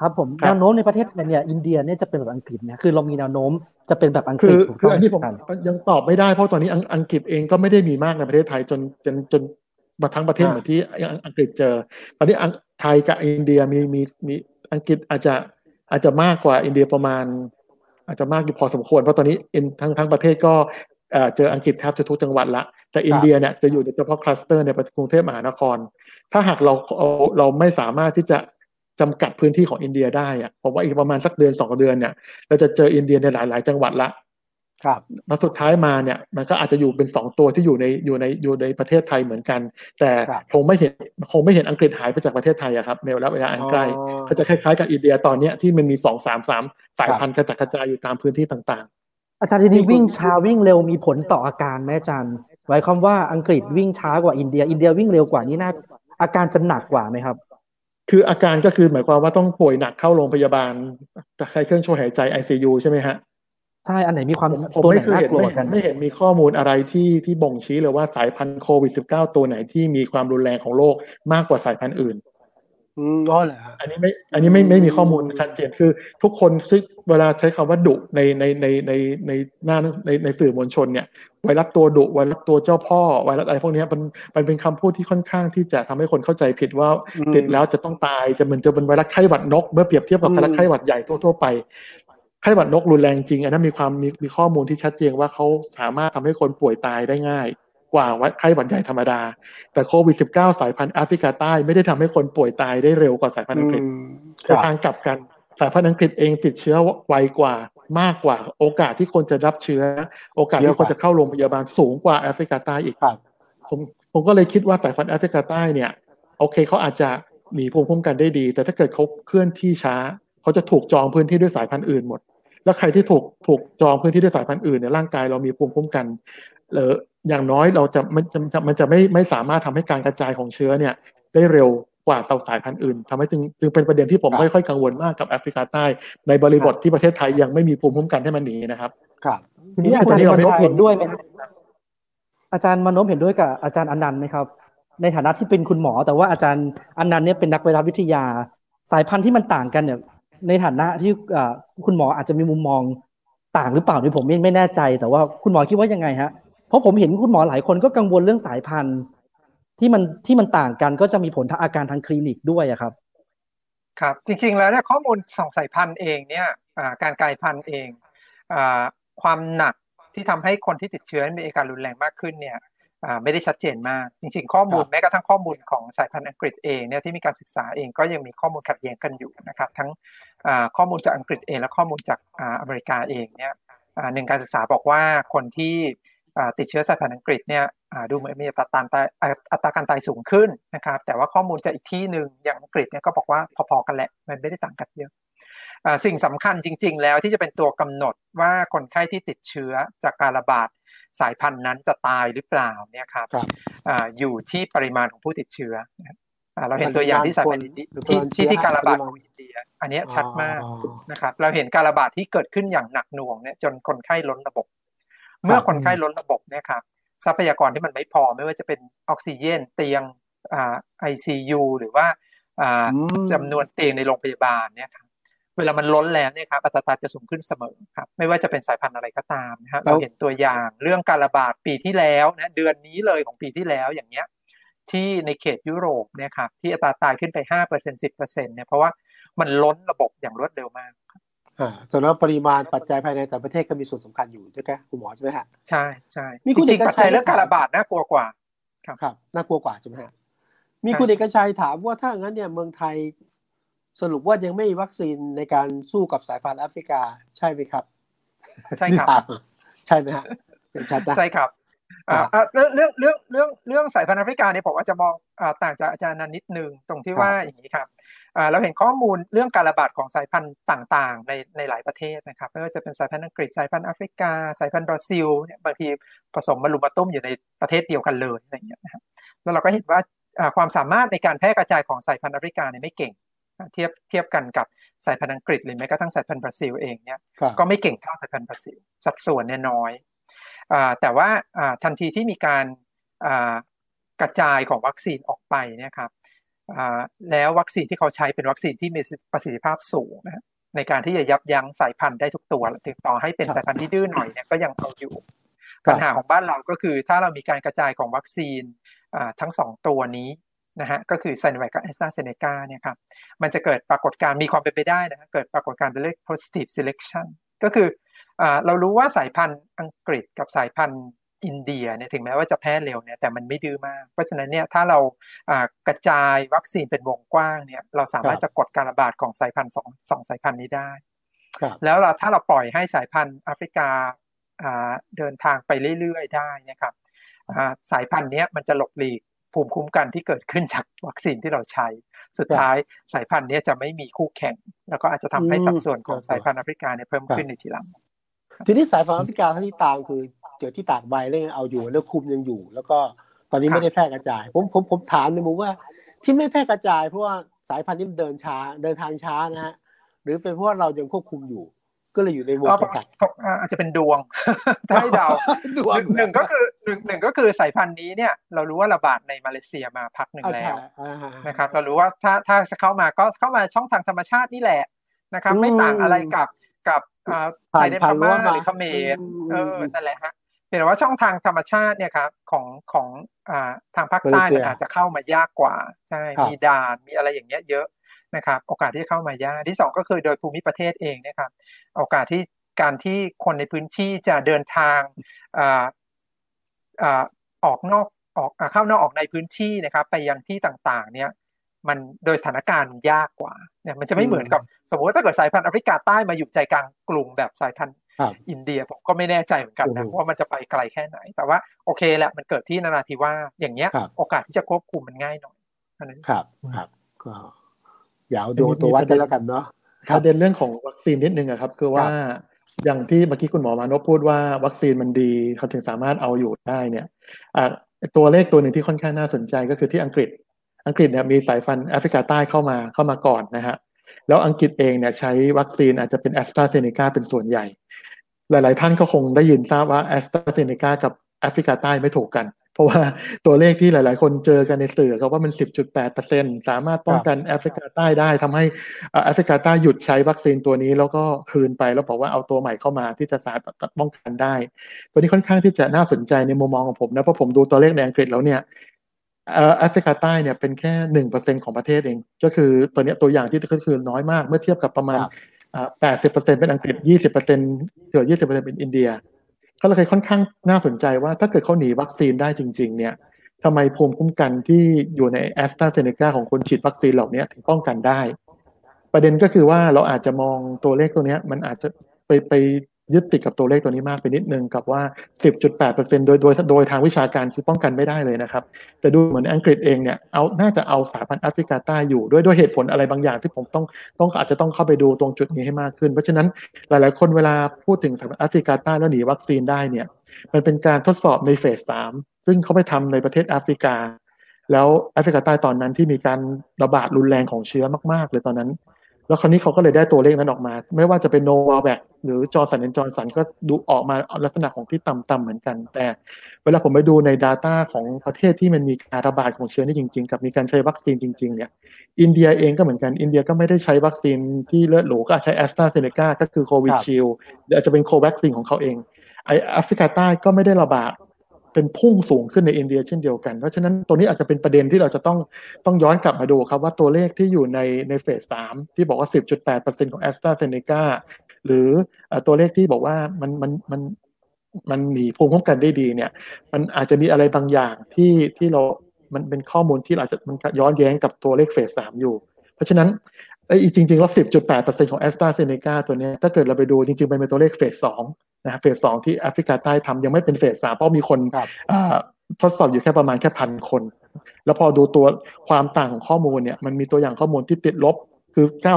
ครับผมแนวโน้มในประเทศไทยเนี่ยอินเดียเนี่ยจะเป็นแบบอังกฤษเนี่ยคือเรามีแนวโน้มจะเป็นแบบอังกฤษ
คือคืออันนี้ผมยังตอบไม่ได้เพราะตอนนี้อังกฤษเองก็ไม่ได้มีมากในประเทศไทยจนจนจนมาทั้งประเทศเหมือนที่อังกฤษเจอ ตอนนี้ไทยกับอินเดียมีมีมีอังกฤษอาจจะอาจจะมากกว่าอินเดียประมาณ อาจจะมากอยู่พอสมควรเพราะตอนนี้ทั้งทั้งประเทศก็เจออังกฤษแทบจะทุกจังหวัดละ แต่อินเดียเนี่ยจะอยู่เฉพาะคลัสเตอร์ในกรุงเทพมหานคร ถ้าหากเราเราไม่สามารถที่จะจำกัดพื้นที่ของอินเดียได้อะผมว่าอีกประมาณสักเดือนสองเดือนเนี่ยเราจะเจออินเดียในหลาย ๆ จังหวัดละ
ครับ
แล้วสุดท้ายมาเนี่ย มันก็อาจจะอยู่เป็นสองตัวที่อยู่ในอยู่ในอยู่ในประเทศไทยเหมือนกัน แต่คงไม่เห็นคงไม่เห็นอังกฤษหายไปจากประเทศไทยอะครับในระยะอันใกล้ก็จะคล้าย ๆ กับอินเดียตอนเนี้ยที่มันมีสองสามสามสายพันธุ์กระจัดกระจายอยู่ตามพื้นที่ต่าง
ๆ อาจารย์ทีนี้วิ่งช้าวิ่งเร็วมีผลต่ออาการไหมอาจารย์ หมายความว่าอังกฤษวิ่งช้ากว่าอินเดีย อินเดียวิ่งเร็วกว่านี่น่าอาการจะหนักกว่าไหมครับ
คืออาการก็คือหมายความว่าต้องป่วยหนักเข้าโรงพยาบาลใช้เครื่องช่วยหายใจ ICU ใช่ไหมฮะ
ใช่ อันไหนมีความ
ผมไม่เคยเห็นไม่ไม่เห็นมีข้อมูลอะไรที่ที่บ่งชี้เลยว่าสายพันธุ์โควิด -19 ตัวไหนที่มีความรุนแรงของโรคมากกว่าสายพันธุ์อื่น
อืมก็เหรอ
อันนี้ไม่อันนี้ไม่ไม่มีข้อมูลชัดเจนคือ ทุกคนซึ่งเวลาใช้คำว่าดุในในในในในหน้าในในสื่อมวลชนเนี่ย ไวรัสตัวดุไวรัสตัวเจ้าพ่อไวรัสอะไรพวกนี้มันมันเป็นคำพูดที่ค่อนข้างที่จะทำให้คนเข้าใจผิดว่าติดแล้วจะต้องตายจะเหมือนจะเป็นไวรัสไข้หวัดนกเมื่อเปรียบเทียบกับไวรัสไข้หวัดใหญ่ทั่วๆไปไข้หวัดนกรุนแรงจริง อันนั้นมีความมีมีข้อมูลที่ชัดเจนว่าเขาสามารถทำให้คนป่วยตายได้ง่าย กว่าไข้หวัดใหญ่ธรรมดา แต่โควิด -19 สายพันธุ์แอฟริกาใต้ไม่ได้ทำให้คนป่วยตายได้เร็วกว่าสายพันธุ์อังกฤษแต่ทางกลับกันสายพันธุ์อังกฤษเองติดเชื้อไวกว่า มากกว่าโอกาสที่คนจะรับเชื้อ โอกาสที่คนจะเข้าโรงพยาบาลสูงกว่าแอฟริกาใต้อีกผมผมก็เลยคิดว่าสายพันธุ์แอฟริกาใต้เนี่ยโอเคเขาอาจจะหนีภูมิคุ้มกันได้ดี แต่ถ้าเกิดเขาเคลื่อนที่ช้าเขาจะถูกจองพื้นที่ด้วยสายพันธุ์อื่นหมด แล้วใครที่ถูกถูกจองพื้นที่ด้วยสายพันธุ์อื่นเนี่ยร่างกายเรามีภูมิคุ้มกันหรืออย่างน้อยเราจะมันจะมันจะไม่ไม่สามารถทำให้การกระจายของเชื้อเนี่ยได้เร็ว กว่าสายพันธุ์อื่นทำให้จึงจึงเป็นประเด็นที่ผมไม่ค่อยกังวลมากกับแอฟริกาใต้ ในบริบทที่ประเทศไทยยังไม่มีภูมิคุ้มกันให้มันหนีนะครับ
ครับ
ทีนี้อาจารย์มโนเห็นด้วยไหมอาจารย์มโนเห็นด้วยกับอาจารย์อนันต์ไหมครับ ในฐานะที่เป็นคุณหมอ แต่ว่าอาจารย์อนันต์เนี่ยเป็นนักไวรัสวิทยา สายพันธุ์ที่มันต่างกันเนี่ยในฐานะที่คุณหมออาจจะมีมุมมองต่างหรือเปล่านี่ผมไม่ไม่แน่ใจ แต่ว่าคุณหมอคิดว่ายังไงฮะเพราะผมเห็นคุณหมอหลายคนก็กังวลเรื่องสายพันธุ์ ที่มันที่มันต่างกันก็จะมีผลทางอาการทางคลินิกด้วยครับ
ครับ จริง ๆ แล้วเนี่ยข้อมูลสองสายพันธุ์เองเนี่ยการกลายพันธุ์เองความหนักที่ทำให้คนที่ติดเชื้อมีอาการรุนแรงมากขึ้นเนี่ยไม่ได้ชัดเจนมาก จริง ๆ ข้อมูลแม้กระทั่งข้อมูลของสายพันธุ์อังกฤษเองเนี่ยที่มีการศึกษาเองก็ยังมีข้อมูลขัดแย้งกันอยู่นะครับ ทั้งข้อมูลจากอังกฤษเอง และข้อมูลจากอเมริกาเองเนี่ยหนึ่งการศึกษาบอกว่าคนที่ติดเชื้อสายพันธุ์อังกฤษเนี่ย ดูเหมือนมีอัตราการตายอัตราการตายสูงขึ้นนะครับ แต่ว่าข้อมูลจากอีกที่หนึ่งอย่างอังกฤษเนี่ยก็บอกว่าพอๆกันแหละ มันไม่ได้ต่างกันเยอะสิ่งสำคัญจริง ๆ แล้วที่จะเป็นตัวกำหนดว่าคนไข้ที่ติดเชื้อจากการระบาดสายพันธุ์นั้นจะตายหรือเปล่าเนี่ยครับ
ครับ
อ่าอยู่ที่ปริมาณของผู้ติดเชื้อนะครับอ่าเราเห็นตัวอย่างที่สายพันธุ์อินเดีย
หรือ
ที่
ปริมาณเชื้
ที่
อ
ที่การระบาด
ปริ
ข
มาณ
องอินเดีย อันเนี้ยชัดมาก
อ๋อ
นะครับ เราเห็นการระบาดที่เกิดขึ้นอย่างหนักหน่วงเนี่ยจนคนไข้ล้นระบบ เมื่อคนไข้ล้นระบบเนี่ยครับ ทรัพยากรที่มันไม่พอไม่ว่าจะเป็นออกซิเจนเตียงอ่า ICU หรือว่าอ่า
อืม
จำนวนเตียงในโรงพยาบาลเนี่ยครับเวลามันล้นแล้วเนี่ยครับอัตราจะสูงขึ้นเสมอครับไม่ว่าจะเป็นสายพันธุ์อะไรก็ตามนะฮะเราเห็นตัวอย่างเรื่องการระบาดปีที่แล้วนะเดือนนี้เลยของปีที่แล้วอย่างเงี้ยที่ในเขตยุโรปเนี่ยครับที่อัตราตายขึ้นไปห้าเปอร์เซ็นสิบเปอร์เซ็นเนี่ยเพราะว่ามันล้นระบบอย่างรวดเร็วมาก
อ่าส่วนแล้วปริมาณปัจจัยภายในแต่ประเทศก็มีส่วนสำคัญอยู่ด้วยกันคุณหมอใช่ไหมฮะ
ใช่ใช่
มี
จ
คุณ
ริง
เอก
ๆปัจ
ชั
จั
ย
ยเรื่องการระบาดน่ากลัวกว่า
ครับน่ากลัวกว่าใช่ไหมฮะมี
ใช่
คุณเอกชัยถามว่าถ้างั้นเนี่ยเมืองไทยสรุปว่ายังไม่มีวัคซีนในการสู้กับสายพันธุ์แอฟริกาใช่ไหมครับ
ใช่ครับ
นี่ถามใช่ไหมฮะเป็นชัดนะ
ใช่ครับอ่า
อ่า
อ่าเรื่องเรื่องเรื่องเรื่องเรื่องสายพันธุ์แอฟริกาเนี่ยผมว่าจะมองอ่าต่างจากอาจารย์อนันต์นิดนึงตรงที่
ครับ
ว่าอย่างนี้ครับอ่า เราเห็นข้อมูลเรื่องการระบาดของสายพันธุ์ต่างๆ ในในหลายประเทศนะครับไม่ว่าจะเป็นสายพันธุ์อังกฤษสายพันธุ์แอฟริกา สายพันธุ์บราซิลเนี่ยบางทีผสมมารุมมาตุ้มอยู่ในประเทศเดียวกันเลยอะไรอย่างเงี้ยนะครับแล้วเราก็เห็นว่าอ่าความสามารถในการแพร่กระจายของสายพันธุ์แอฟริกาเนี่ยไม่เก่งอ่าเทียบเทียบกันกับสายพันธุ์อังกฤษหรือแม้กระทั่งสายพันธุ์บราซิลเองเนี่ย
ครับ
ก็ไม่เก่งเท่าสายพันธุ์บราซิล สัดส่วนเนี่ยน้อยอาแต่ว่าอ่าทันทีที่มีการอ่ากระจายของวัคซีนออกไปเนี่ยครับอ่า แล้ววัคซีนที่เขาใช้เป็นวัคซีนที่มีประสิทธิภาพสูงนะฮะในการที่จะยับยั้งสายพันธุ์ได้ทุกตัวถึงต่อให้เป็น
ครับ
สายพันธุ์ที่ดื้อหน่อยเนี่ยก็ยังเอาอยู่
ครับ
ปัญหาของบ้านเราก็คือถ้าเรามีการกระจายของวัคซีนอ่าทั้งสองตัวนี้นะฮะก็คือไซโนแวคกับแอสตราเซเนกาเนี่ยครับมันจะเกิดปรากฏการณ์มีความเป็นไปได้นะฮะเกิดปรากฏการณ์เรียก positive selection ก็คืออ่าเรารู้ว่าสายพันธุ์อังกฤษกับสายพันธุ์ อินเดียเนี่ยถึงแม้ว่าจะแพร่เร็วเนี่ยแต่มันไม่ดื้อมาก เพราะฉะนั้นเนี่ยถ้าเราอ่ากระจายวัคซีนเป็นวงกว้างเนี่ยเราสามารถ
ครับ
จะกดการระบาดของสายพันธุ์สองสองสายพันธุ์นี้ได้
ครับ
แล้วเราถ้าเราปล่อยให้สายพันธุ์แอฟริกาอ่าเดินทางไปเรื่อยๆ ได้นะครับอ่าสายพันธุ์เนี้ยมันจะหลบหลีกภูมิคุ้มกันที่เกิดขึ้นจากวัคซีนที่เราใช้ สุดท้ายสายพันธุ์เนี้ยจะไม่มีคู่แข่ง แล้วก็อาจจะทำให้สัดส่วนของสายพันธุ์แอฟริกาเนี่ยเพิ่มขึ้นในทีหลัง
ทีนี้สายพันธุ์แอฟริกาที่ตามคือ เกี่ยวที่ตากใบเรื่องเอาอยู่เรื่องคุมยังอยู่ แล้วก็ตอนนี้
ครับ
ไม่ได้แพร่กระจาย ผมผมผมถามในมุมว่าที่ไม่แพร่กระจายเพราะว่าสายพันธุ์นี้มันเดินช้าเดินทางช้านะฮะหรือเป็นเพราะว่าเรายังควบคุมอยู่ ก็เลยอยู่ในวง
ก็
จำกัด
อ่าอาจจะเป็นดวงถ้าให้เดา
ดวง
หนึ่งหนึ่งก็คือหนึ่งหนึ่งก็คือสายพันธุ์นี้เนี่ยเรารู้ว่าระบาดในมาเลเซียมาพักหนึ่ง
อ่า
แล้
ใช่
ว
อ่าฮะ
นะครับ เรารู้ว่าถ้าถ้าจะเข้ามาก็เข้ามาช่องทางธรรมชาตินี่แหละนะครับ
อืม
ไม่ต่างอะไรกับกับอ่า
ผ่าน
ชายแดน
ผ่า
พ
นรั้
ม่าว
มา
หรือเขมร
อืม
เออนั่นแหละฮะ เพียงแต่ว่าช่องทางธรรมชาติเนี่ยครับของของอ่าทางภาคใต้
มาเลเซีย
มันอาจจะเข้ามายากกว่าใช่
ครับ
มีด่านมีอะไรอย่างเงี้ยเยอะนะครับ โอกาสที่จะเข้ามายากที่สองก็คือโดยภูมิประเทศเองเนะครับโอกาสที่การที่คนในพื้นที่จะเดินทางอ่าอ่าออกนอกออกอ่าเข้านอกออกในพื้นที่นะครับ ไปยังที่ต่างๆ เนี่ยมันโดยสถานการณ์มันยากกว่าเนี่ยมันจะไม่เหมือนกับ สมมติว่าถ้าเกิดสายพันธุ์แอฟริกาใต้มาอยู่ใจกลางกรุงแบบสายพันธุ์
ครับ
อินเดียผมก็ไม่แน่ใจเหมือนกันนะ
โอ้โห
ว่ามันจะไปไกลแค่ไหน แต่ว่าโอเคแหละมันเกิดที่นาราธิวาสอย่างเงี้ย
ครับ
โอกาสที่จะควบคุมมันง่ายหน่อยเท่านั้น
ครับครับก็อย่าเอาดวงตัววัดกันแล้วกันเนาะค
ป
รับ
ระเด็นเรื่องของวัคซีนนิดนึงอะครับ คือว่าอย่างที่เมื่อกี้คุณหมอมานพพูดว่าวัคซีนมันดีเขาถึงสามารถเอาอยู่ได้เนี่ยอะตัวเลขตัวหนึ่งที่ค่อนข้างน่าสนใจก็คือที่อังกฤษ อังกฤษเนี่ยมีสายพันธุ์แอฟริกาใต้เข้ามาเข้ามาก่อนนะฮะแล้วอังกฤษเองเนี่ยใช้วัคซีนอาจจะเป็นแอสตราเซเนกาเป็นส่วนใหญ่ หลาย ๆ ท่านก็คงได้ยินทราบว่าแอสตราเซเนกากับแอฟริกาใต้ไม่ถูกกัน เพราะว่าตัวเลขที่หลาย ๆ คนเจอกันในสื่อเขาว่ามัน 10.8%สามารถป้องกันแอฟริกาใต้ได้ทำให้เอ่อแอฟริกาใต้หยุดใช้วัคซีนตัวนี้แล้วก็คืนไปแล้วบอกว่าเอาตัวใหม่เข้ามาที่จะสามารถป้องกันได้ ตัวนี้ค่อนข้างที่จะน่าสนใจในมุมมองของผมนะเพราะผมดูตัวเลขในอังกฤษแล้วเนี่ยเอ่อแอฟริกาใต้เนี่ยเป็นแค่หนึ่งเปอร์เซ็นของประเทศเอง ก็คือตัวเนี้ยตัวอย่างที่ก็คือน้อยมากเมื่อเทียบกับประมาณ
ครับ
แปดสิบเปอร์เซ็นเป็นอังกฤษยี่สิบเปอร์เซ็นเกือบยี่สิบเปอร์เซ็นเป็นอินเดีย ก็เลยค่อนข้างน่าสนใจว่าถ้าเกิดเขาหนีวัคซีนได้จริง ๆ เนี่ยทำไมภูมิคุ้มกันที่อยู่ในแอสตราเซเนกาของคนฉีดวัคซีนเหล่านี้ถึงป้องกันได้ ประเด็นก็คือว่าเราอาจจะมองตัวเลขตัวนี้มันอาจจะไปไป ยึดติดกับตัวเลขตัวนี้มากไปนิดนึงกับว่า 10.8%โดยโดยโดยทางวิชาการคือป้องกันไม่ได้เลยนะครับ แต่ดูเหมือนอังกฤษเองเนี่ยเอาน่าจะเอาสายพันธุ์แอฟริกาใต้อยู่ด้วยด้วยเหตุผลอะไรบางอย่างที่ผมต้องต้องอาจจะต้องเข้าไปดูตรงจุดนี้ให้มากขึ้น เพราะฉะนั้นหลาย ๆ คนเวลาพูดถึงสายพันธุ์แอฟริกาใต้แล้วหนีวัคซีนได้เนี่ยมันเป็นการทดสอบในเฟสสามซึ่งเขาไปทำในประเทศแอฟริกา แล้วแอฟริกาใต้ตอนนั้นที่มีการระบาดรุนแรงของเชื้อมาก ๆ เลยตอนนั้น แล้วคราวนี้เขาก็เลยได้ตัวเลขนั้นออกมา ไม่ว่าจะเป็นโนวาแวกซ์หรือจอห์นสันแอนด์จอห์นสันก็ดูออกมาลักษณะของที่ต่ำๆเหมือนกัน แต่เวลาผมไปดูใน Data ของประเทศที่มันมีการระบาดของเชื้อนี่จริงๆ กับมีการใช้วัคซีนจริง ๆ เนี่ย อินเดียเองก็เหมือนกัน อินเดียก็ไม่ได้ใช้วัคซีนที่เลือดหรูก็ใช้แอสตราเซเนกาก็คือโควิชิลด์หรืออาจจะเป็นโควัคซีนของเขาเองไอแอฟริกาใต้ก็ไม่ได้ระบาด เป็นพุ่งสูงขึ้นในอินเดียเช่นเดียวกัน เพราะฉะนั้นตัวนี้อาจจะเป็นประเด็นที่เราจะต้องต้องย้อนกลับมาดูครับว่าตัวเลขที่อยู่ในในเฟสสามที่บอกว่า 10.8%ของแอสตราเซเนกาหรือตัวเลขที่บอกว่ามันมันมันมันหนีภูมิคุ้มกันได้ดีเนี่ย มันอาจจะมีอะไรบางอย่างที่ที่เรา มันเป็นข้อมูลที่อาจจะมันย้อนแย้งกับตัวเลขเฟสสามอยู่ เพราะฉะนั้น ไอ้จริงๆแล้ว10.8%ของแอสตราเซเนกาตัวนี้ถ้าเกิดเราไปดูจริงๆเป็นตัวเลขเฟสสองนะเฟสสองที่แอฟริกาใต้ทำยังไม่เป็นเฟสสามเพราะมีคนทดสอบอยู่แค่ประมาณแค่พันคน แล้วพอดูตัวความต่างของข้อมูลเนี่ยมันมีตัวอย่างข้อมูลที่ติดลบคือ9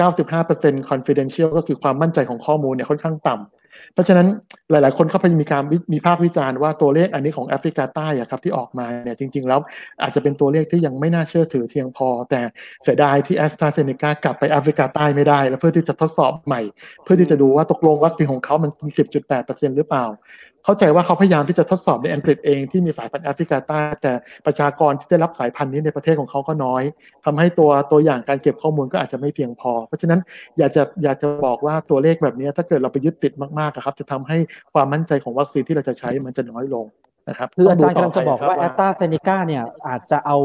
95% confidential ก็คือความมั่นใจของข้อมูลเนี่ยค่อนข้างต่ำ เพราะฉะนั้นหลาย ๆ คนเขาพยายามมีการมีภาควิจารณ์ว่าตัวเลขอันนี้ของแอฟริกาใต้อะครับที่ออกมาเนี่ยจริง ๆ แล้วอาจจะเป็นตัวเลขที่ยังไม่น่าเชื่อถือเพียงพอ แต่เสียดายที่แอสตราเซเนกากลับไปแอฟริกาใต้ไม่ได้ แล้วเพื่อที่จะทดสอบใหม่ เพื่อที่จะดูว่าตกลงวัคซีนของเขามันมี10.8%หรือเปล่า เข้าใจว่าเขาพยายามที่จะทดสอบในอังกฤษเองที่มีสายพันธุ์แอฟริกาใต้แต่ประชากรที่ได้รับสายพันธุ์นี้ในประเทศของเขาก็น้อยทำให้ตัวตัวอย่างการเก็บข้อมูลก็อาจจะไม่เพียงพอ เพราะฉะนั้นอยากจะอยากจะบอกว่าตัวเลขแบบนี้ถ้าเกิดเราไปยึดติดมากๆครับจะทำให้ความมั่นใจของวัคซีนที่เราจะใช้มันจะน้อยลงนะครับ
คืออาจารย์กำลังจะบอกว่าแอสตราเซเนกาเนี่ยอาจจะเอา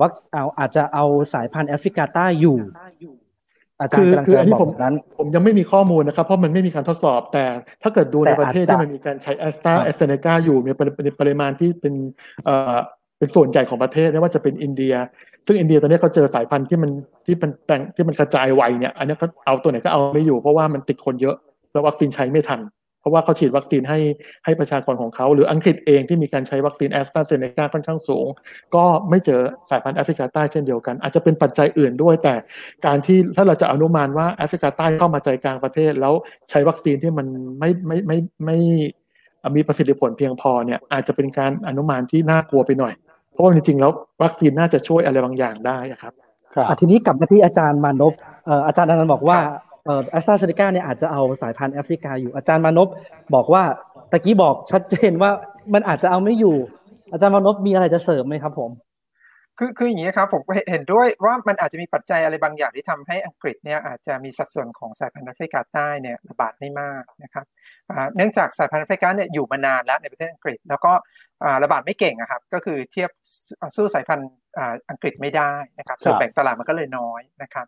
วัคเอาอาจจะเอาสายพันธุ์แอฟริกาใต้อยู่ อาจารย์กำลังจะบอกนั้น
ผมยังไม่มีข้อมูลนะครับ เพราะมันไม่มีการทดสอบ แต่ถ้าเกิดดูในประเทศที่มันมีการใช้แอสตราแอสเซเนกาอยู่มีปริมาณที่เป็นเอ่อเป็นส่วนใหญ่ของประเทศไม่ว่าจะเป็นอินเดีย ซึ่งอินเดียตอนนี้เขาเจอสายพันธุ์ที่มันที่มันแต่งที่มันกระจายไวเนี่ย อันนี้ก็เอาตัวไหนก็เอาไม่อยู่เพราะว่ามันติดคนเยอะแล้ววัคซีนใช้ไม่ทัน เพราะว่าเขาฉีดวัคซีนให้ให้ประชากรของเขา หรืออังกฤษเองที่มีการใช้วัคซีนแอสตราเซเนกาค่อนข้างสูง ก็ไม่เจอสายพันธุ์แอฟริกาใต้เช่นเดียวกัน อาจจะเป็นปัจจัยอื่นด้วย แต่การที่ถ้าเราจะอนุมานว่าแอฟริกาใต้เข้ามาใจกลางประเทศ แล้วใช้วัคซีนที่มันไม่ไม่ไม่ไม่มีประสิทธิผลเพียงพอเนี่ยอาจจะเป็นการอนุมานที่น่ากลัวไปหน่อย เพราะว่าจริงๆแล้ววัคซีนน่าจะช่วยอะไรบางอย่างได้ครับ
ทีนี้กลับมาที่อาจารย์มานพอาจารย์อนันต์บอกว่าเอ่อ แอสตราเซเนกาเนี่ยอาจจะเอาสายพันธุ์แอฟริกาอยู่อาจารย์มานพบอกว่าตะกี้บอกชัดเจนว่ามันอาจจะเอาไม่อยู่ อาจารย์มานพมีอะไรจะเสริมไหมครับผม
คือคืออย่างนี้ครับผมเห็นด้วยว่ามันอาจจะมีปัจจัยอะไรบางอย่างที่ทำให้อังกฤษเนี่ยอาจจะมีสัดส่วนของสายพันธุ์แอฟริกาใต้เนี่ยระบาดไม่มากนะครับเนื่องจากสายพันธุ์แอฟริกาเนี่ยอยู่มานานแล้วในประเทศอังกฤษ แล้วก็ระบาดไม่เก่งครับก็คือเทียบสู้สายพันธุ์ อังกฤษไม่ได้นะครับส่วนแบ่งตลาดมันก็เลยน้อยนะครับ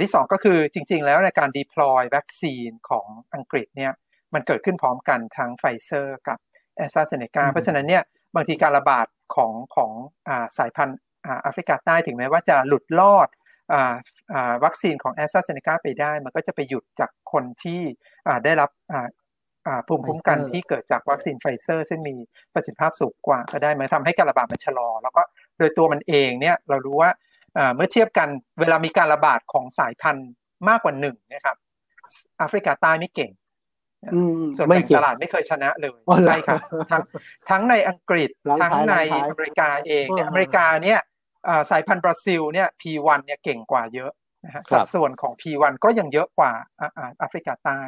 ที่ 2 ก็คือจริง ๆ แล้วในการ deploy วัคซีนของอังกฤษเนี่ยมันเกิดขึ้นพร้อมกันทั้งไฟเซอร์กับแอสตราเซเนกาเพราะฉะนั้นเนี่ยบางทีการระบาดของของสายพันธุ์แอฟริกาใต้ถึงแม้ว่าจะหลุดลอดวัคซีนของแอสตราเซเนกาไปได้ มันก็จะไปหยุดจากคนที่ได้รับภูมิคุ้มกันที่เกิดจากวัคซีนไฟเซอร์ซึ่งมีประสิทธิภาพสูงกว่าก็ได้มันทำให้การระบาดมันชะลอ แล้วก็ โดยตัวมันเองเนี่ยเรารู้ว่าเมื่อเทียบกันเวลามีการระบาดของสายพันธุ์มากกว่าหนึ่งนะครับแอฟริกาใต้ไม่เก่งส่วนแบ่งตลาดไม่เคยชนะเลยใช่ครับทั้งทั้งในอังกฤษทั้งในอเมริกาเองเนี่ยอเมริกาเนี่ยสายพันธุ์บราซิลเนี่ย P1 เนี่ยเก่งกว่าเยอะนะฮะสัดส่วนของ P1 ก็ยังเยอะกว่าแอฟริกาใต้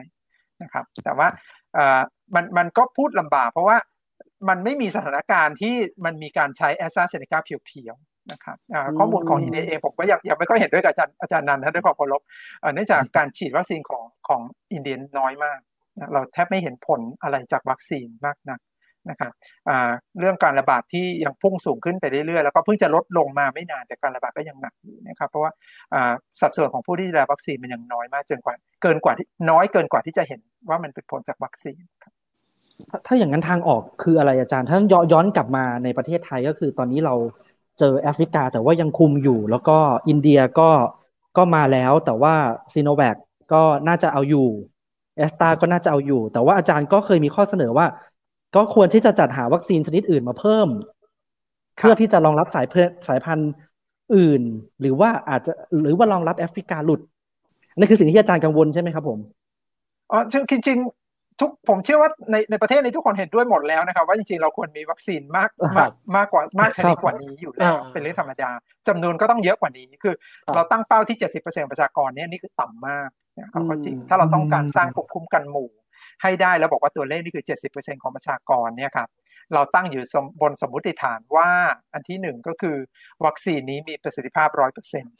นะครับ แต่ว่ามันมันก็พูดลำบากเพราะว่า มันไม่มีสถานการณ์ที่มันมีการใช้แอสตราเซเนกาเพียวๆนะครับข้อมูลของอินเดียเองผมก็ยังยังไม่ค่อยเห็นด้วยกับอาจารย์อาจารย์นันนะด้วยความเคารพเนื่องจากการฉีดวัคซีนของของอินเดียน้อยมาก เราแทบไม่เห็นผลอะไรจากวัคซีนมากนักนะครับเรื่องการระบาดที่ยังพุ่งสูงขึ้นไปเรื่อยๆ แล้วก็เพิ่งจะลดลงมาไม่นานแต่การระบาดก็ยังหนักอยู่นะครับ เพราะว่าสัดส่วนของผู้ที่ได้รับวัคซีนมันยังน้อยมากจนกว่า เกินกว่าที่น้อยเกินกว่าที่จะเห็นว่ามันเป็นผลจากวัคซีนครับ
ถ้าอย่างนั้นทางออกคืออะไรอาจารย์ ถ้าย้อนกลับมาในประเทศไทยก็คือตอนนี้เราเจอแอฟริกา แต่ว่ายังคุมอยู่ แล้วก็อินเดียก็ก็มาแล้ว แต่ว่าซีโนแวคก็น่าจะเอาอยู่แอสตราก็น่าจะเอาอยู่ แต่ว่าอาจารย์ก็เคยมีข้อเสนอว่า ก็ควรที่จะจัดหาวัคซีนชนิดอื่นมาเพิ่ม เพื่อที่จะรองรับสายเพื่อสายพันธุ์อื่น หรือว่าอาจจะหรือว่ารองรับแอฟริกาหลุดนี่นคือสิ่งที่อาจารย์กังวลใช่ไหมครับผม
อ๋อจริงจริง ทุกผมเชื่อว่าในในประเทศนี้ทุกคนเห็นด้วยหมดแล้วนะครับ ว่าจริงๆเราควรมีวัคซีนมากมากมากกว่ามากชนิดกว่านี้อยู่แล้ว เป็นเรื่องธรรมดาจำนวนก็ต้องเยอะกว่านี้คือ เราตั้งเป้าที่70%ประชากรเนี่ยนี่คือต่ำมากนะครับก็จริงถ้าเราต้องการสร้างภูมิคุ้มกันหมู่ ให้ได้แล้วบอกว่าตัวเลขนี่คือ70%ของประชากรเนี่ยครับเราตั้งอยู่บนสมมติฐานว่าอันที่หนึ่งก็คือวัคซีนนี้มีประสิทธิภาพร้อยเปอร์เซ็นต์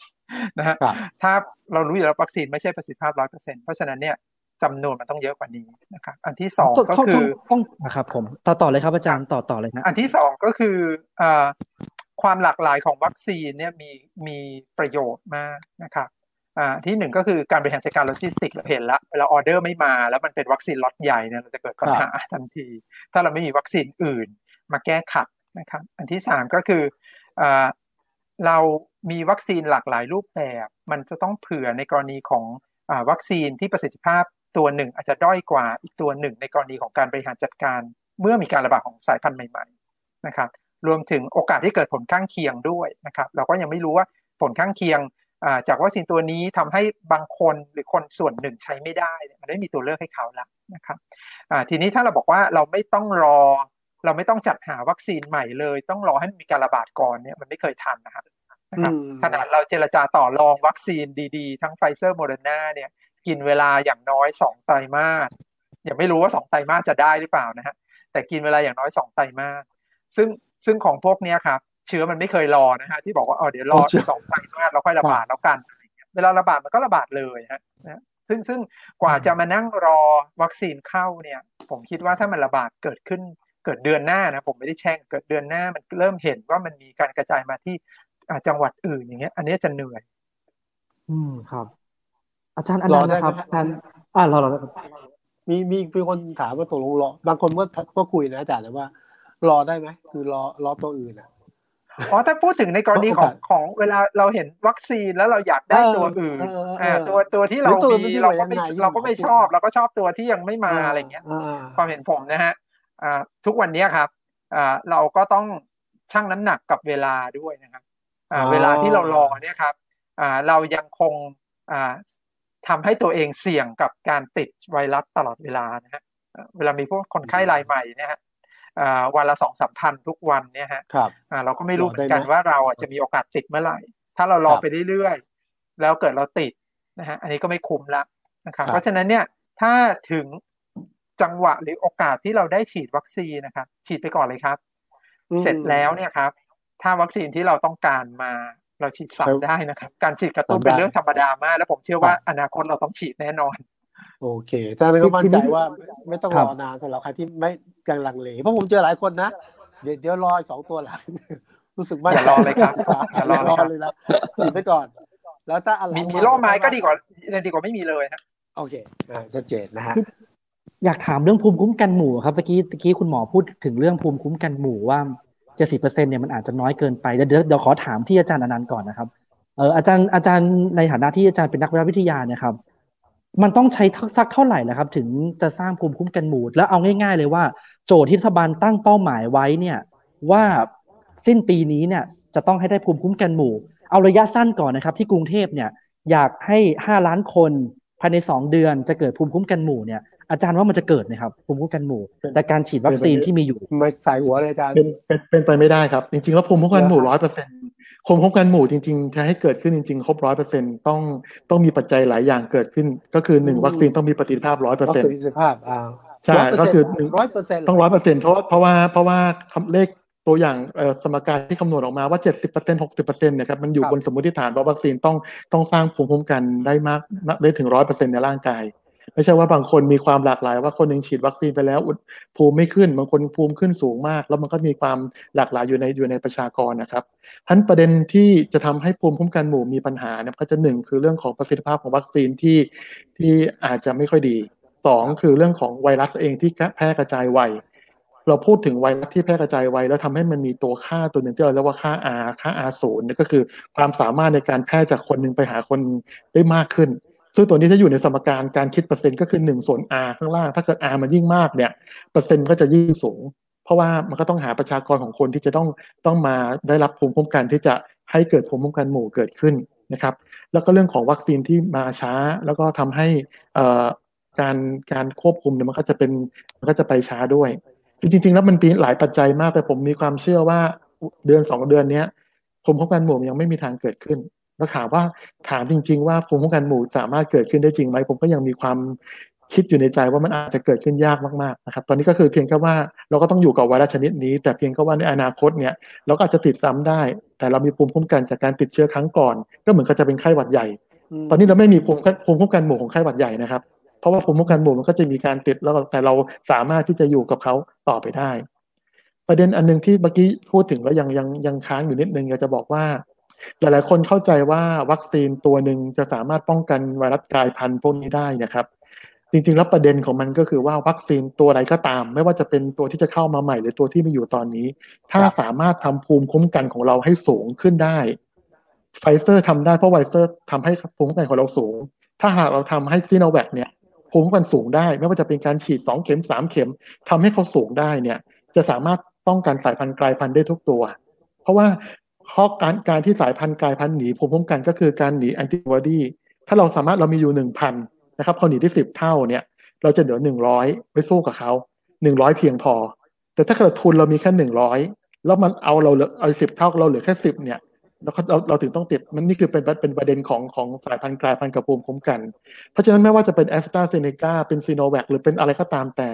นะฮะถ้าเรารู้อยู่แล้ววัคซีนไม่ใช่ประสิทธิภาพร้อยเปอร์เซ็นต์เพราะฉะนั้นเนี่ย จำนวนมันต้องเยอะกว่านี้นะครับอันที่สองก็คือ
ต้องนะครับผมต่อต่อเลยครับอาจารย์ต่อต่อเลยนะ
อันที่สองก็คือความหลากหลายของวัคซีนเนี่ยมีมีประโยชน์มากนะครับอ่าที่หนึ่งก็คือการบริหารจัดการโลจิสติกเราเห็นแล้วเวลาออเดอร์ไม่มาแล้วมันเป็นวัคซีนล็อตใหญ่เนี่ยเราจะเกิดปัญหาทันที ถ้าเราไม่มีวัคซีนอื่นมาแก้ขัดนะครับอันที่สามก็คืออ่าเรามีวัคซีนหลากหลายรูปแบบ มันจะต้องเผื่อในกรณีของอวัคซีนที่ประสิทธิภาพ ตัวหนึ่งอาจจะด้อยกว่าอีกตัวหนึ่งในกรณีของการบริหารจัดการ เมื่อมีการระบาดของสายพันธุ์ใหม่ๆนะครับรวมถึงโอกาสที่เกิดผลข้างเคียงด้วยนะครับเราก็ยังไม่รู้ว่าผลข้างเคียงจากวัคซีนตัวนี้ทำให้บางคนหรือคนส่วนหนึ่งใช้ไม่ได้มันไม่มีตัวเลือกให้เขาแล้วนะครับทีนี้ถ้าเราบอกว่าเราไม่ต้องรอ เราไม่ต้องจัดหาวัคซีนใหม่เลย ต้องรอให้มีการระบาดก่อนเนี่ยมันไม่เคยทันนะครับนะครับขนาดเราเจรจาต่อรองวัคซีนดีๆ ทั้งไฟเซอร์โมเดอร์นาเนี่ย กินเวลาอย่างน้อยสองไตรมาสยังไม่รู้ว่าสองไตรมาสจะได้หรือเปล่านะฮะแต่กินเวลาอย่างน้อยสองไตรมาสซึ่งซึ่งของพวกเนี้ยครับเชื้อมันไม่เคยรอนะฮะที่บอกว่าเออเดี๋ยวรอสองไตรมาสเราค่อยระบาดแล้วกันเวลาระบาดมันก็ระบาดเลยฮะนะซึ่งซึ่งกว่าจะมานั่งรอวัคซีนเข้าเนี่ย ผมคิดว่าถ้ามันระบาดเกิดขึ้นเกิดเดือนหน้านะผมไม่ได้แช่งเกิดเดือนหน้ามันเริ่มเห็นว่ามันมีการกระจายมาที่จังหวัดอื่นอย่างเงี้ย อันนี้จะเหนื่อย
อืมครับ อาจารย์อันนั้นนะครับอาจารย์อ่ารอรอ
มีมีมีคนถามว่าตกลงรอบางคนก็ก็คุยนะอาจารย์ว่า รอได้ไหมคือรอรอตัวอื่นอะ
อ๋อถ้าพูดถึงในกรณีของของเวลาเราเห็นวัคซีนแล้วเราอยากได้ตัวอื่นอ่าตัวตัวที่เรามีเราก็ไม่เราก็ไม่ชอบเราก็ชอบตัวที่ยังไม่มาอะไรเงี้ยความเห็นผมนะฮะอ่าทุกวันนี้ครับอ่าเราก็ต้องชั่งน้ำหนักกับเวลาด้วยนะครับอ่าเวลาที่เรารอเนี่ยครับอ่าเรายังคง อ่าทำให้ตัวเองเสี่ยงกับการติดไวรัสตลอดเวลานะฮะเวลามีพวกคนไข้รายใหม่เนี่ยฮะวันละสองสามพันทุกวันเนี่ยฮะเราก็ไม่รู้เหมือนกันว่าเราจะมีโอกาสติดเมื่อไหร่ ถ้าเรารอไปเรื่อยๆ แล้วเกิดเราติดนะฮะอันนี้ก็ไม่คุ้มละนะครับเพราะฉะนั้นเนี่ยถ้าถึงจังหวะหรือโอกาสที่เราได้ฉีดวัคซีนนะครับ ฉีดไปก่อนเลยครับ เสร็จแล้วเนี่ยครับ ถ้าวัคซีนที่เราต้องการมา เราฉีดซ้ำได้นะครับ การฉีดกระตุ้นเป็นเรื่องธรรมดามาก แล้วผมเชื่อว่าอนาคตเราต้องฉีดแน่นอน
โอเคแต่ไม่ก็มั่นใจว่าไม่ต้องรอนานสำหรับใครที่ไม่ยังลังเลเพราะผมเจอหลายคนนะเดี๋ยวเดี๋ยวรอสองตัวหลังรู้สึก
ว่าอย่ารอเลยครับอย่ารอ
เลยนะฉีดไปก่อน แล้วถ้าอะไร
มีมีล่อไม้ก็ดีกว่าดีกว่าไม่มีเลย
นะโอเคชัดเจนนะฮะ
อยากถามเรื่องภูมิคุ้มกันหมู่ครับตะกี้ตะกี้คุณหมอพูดถึงเรื่องภูมิคุ้มกันหมู่ว่า เจ็ดสิบเปอร์เซ็นเนี่ยมันอาจจะน้อยเกินไปเดี๋ยวเดี๋ยวขอถามที่อาจารย์อนันต์ก่อนนะครับเอออาจารย์อาจารย์ในฐานะที่อาจารย์เป็นนักวิทยานี่ยครับ มันต้องใช้สักเท่าไหร่นะครับ ถึงจะสร้างภูมิคุ้มกันหมู่แล้วเอาง่าย ๆ เลยว่า โจทย์ที่รัฐบาลตั้งเป้าหมายไว้เนี่ยว่าสิ้นปีนี้เนี่ยจะต้องให้ได้ภูมิคุ้มกันหมู่ เอาระยะสั้นก่อนนะครับ ที่กรุงเทพเนี่ยอยากให้ห้าล้านคนภายในสองเดือนจะเกิดภูมิคุ้มกันหมู่เนี่ย อาจารย์ว่ามันจะเกิดไหมครับภูมิคุ้มกันหมู่จากการฉีดวัคซีนที่มีอยู่
ไม่ใส่หัวเลยอาจารย์
เป็นเป็นไปไม่ได้ครับ จริงๆแล้วภูมิคุ้มกันหมู่ร้อยเปอร์เซ็นต์ภูมิคุ้มกันหมู่จริงๆจะให้เกิดขึ้นจริงๆครบร้อยเปอร์เซ็นต้องต้องมีปัจจัยหลายอย่างเกิดขึ้น ก็คือหนึ่งวัคซีนต้องมีประสิทธิภาพร้อยเปอร์เซ็นต์
ประสิทธิภาพอ่า
ใช่ก็คือ
ร้อยเปอร์เซ็นต์
ต้องร้อยเปอร์เซ็นต์เพราะเพราะว่าเพราะว่าเลขตัวอย่างสมการที่คำนวณออกมาว่า 70% 60%เนี่ยครับมันอยู่บนสมมติฐานว่าวัคซีนต้องต้องสร้างภูมิคุ้มกันได้มากได้ถึงร้อยเปอร์เซ็นต์ในร่างกาย ไม่ใช่ว่าบางคนมีความหลากหลาย ว่าคนหนึ่งฉีดวัคซีนไปแล้วภูมิไม่ขึ้น บางคนภูมิขึ้นสูงมาก แล้วมันก็มีความหลากหลายอยู่ในอยู่ในประชากรนะครับทั้นประเด็นที่จะทำให้ภูมิคุ้มกันหมู่มีปัญหาเนี่ยก็จะหนึ่งคือเรื่องของประสิทธิภาพของวัคซีนที่ที่อาจจะไม่ค่อยดีสองคือเรื่องของไวรัสเองที่แพร่กระจายไวเราพูดถึงไวรัสที่แพร่กระจายไวแล้วทำให้มันมีตัวค่าตัวหนึ่งที่เราเรียกว่าค่า R ค่า R ศูนย์นี่ก็คือความสามารถในการแพร่จากคนหนึ่งไปหาคนได้มากขึ้น ซึ่งตัวนี้ถ้าอยู่ในสมการการคิดเปอร์เซ็นต์ก็คือหนึ่งส่วน r ข้างล่าง ถ้าเกิด r มันยิ่งมากเนี่ยเปอร์เซ็นต์ก็จะยิ่งสูง เพราะว่ามันก็ต้องหาประชากรของคนที่จะต้องต้องมาได้รับภูมิคุ้มกันที่จะให้เกิดภูมิคุ้มกันหมู่เกิดขึ้นนะครับ แล้วก็เรื่องของวัคซีนที่มาช้า แล้วก็ทำให้การการควบคุมเนี่ยมันก็จะเป็นมันก็จะไปช้าด้วย จริง ๆ แล้วมันมีหลายปัจจัยมากแต่ผมมีความเชื่อว่าเดือนสองเดือนเนี้ยภูมิคุ้มกันหมู่ยังไม่มีทางเกิดขึ้น แล้วถามว่าถามจริง ๆ ว่าภูมิคุ้มกันหมู่สามารถเกิดขึ้นได้จริงไหมผมก็ยังมีความคิดอยู่ในใจว่ามันอาจจะเกิดขึ้นยากมากๆนะครับ ตอนนี้ก็คือเพียงแค่ว่าเราก็ต้องอยู่กับไวรัสชนิดนี้ แต่เพียงแค่ว่าในอนาคตเนี่ยเราก็อาจจะติดซ้ำได้ แต่เรามีภูมิคุ้มกันจากการติดเชื้อครั้งก่อน ก็เหมือนกับจะเป็นไข้หวัดใหญ่ ตอนนี้เราไม่มีภูมิภูมิคุ้มกันหมู่ของไข้หวัดใหญ่นะครับ เพราะว่าภูมิคุ้มกันหมู่มันก็จะมีการติดแล้วแต่เราสามารถที่จะอยู่กับเขาต่อไปได้ ประเด็นอันนึงที่เมื่อกี้พูดถึงแล้วยังยังยังค้างอยู่นิดนึงอยากจะบอกว่า หลายๆคนเข้าใจว่าวัคซีนตัวหนึ่งจะสามารถป้องกันไวรัสกลายพันธุ์พวกนี้ได้นะครับ จริงๆแล้วประเด็นของมันก็คือว่าวัคซีนตัวใดก็ตาม ไม่ว่าจะเป็นตัวที่จะเข้ามาใหม่หรือตัวที่มีอยู่ตอนนี้ ถ้าสามารถทำภูมิคุ้มกันของเราให้สูงขึ้นได้ไฟเซอร์ทำได้เพราะไฟเซอร์ทำให้ภูมิคุ้มกันของเราสูง ถ้าหากเราทำให้ซีโนแวคเนี่ยภูมิคุ้มกันสูงได้ ไม่ว่าจะเป็นการฉีดสองเข็มสามเข็มทำให้เขาสูงได้เนี่ย จะสามารถป้องกันสายพันธุ์กลายพันธุ์ได้ทุกตัว เพราะว่า ข้อการการที่สายพันธุ์กลายพันธุ์หนีภูมิคุ้มกันก็คือการหนีแอนติบอดีถ้าเราสามารถเรามีอยู่หนึ่งพันนะครับเขาหนีได้สิบเท่าเนี่ย เราจะเหลือหนึ่งร้อยไปสู้กับเขาหนึ่งร้อยเพียงพอ แต่ถ้าเกิดทุนเรามีแค่หนึ่งร้อยแล้วมันเอาเราเหลือเอาสิบเท่าเราเหลือแค่สิบเนี่ยแล้วเราเราถึงต้องติดมันนี่คือเป็นเป็นประเด็นของของสายพันธุ์กลายพันธุ์กับภูมิคุ้มกัน เพราะฉะนั้นไม่ว่าจะเป็นแอสตราเซเนกาเป็นซีโนแวคหรือเป็นอะไรก็ตามแต่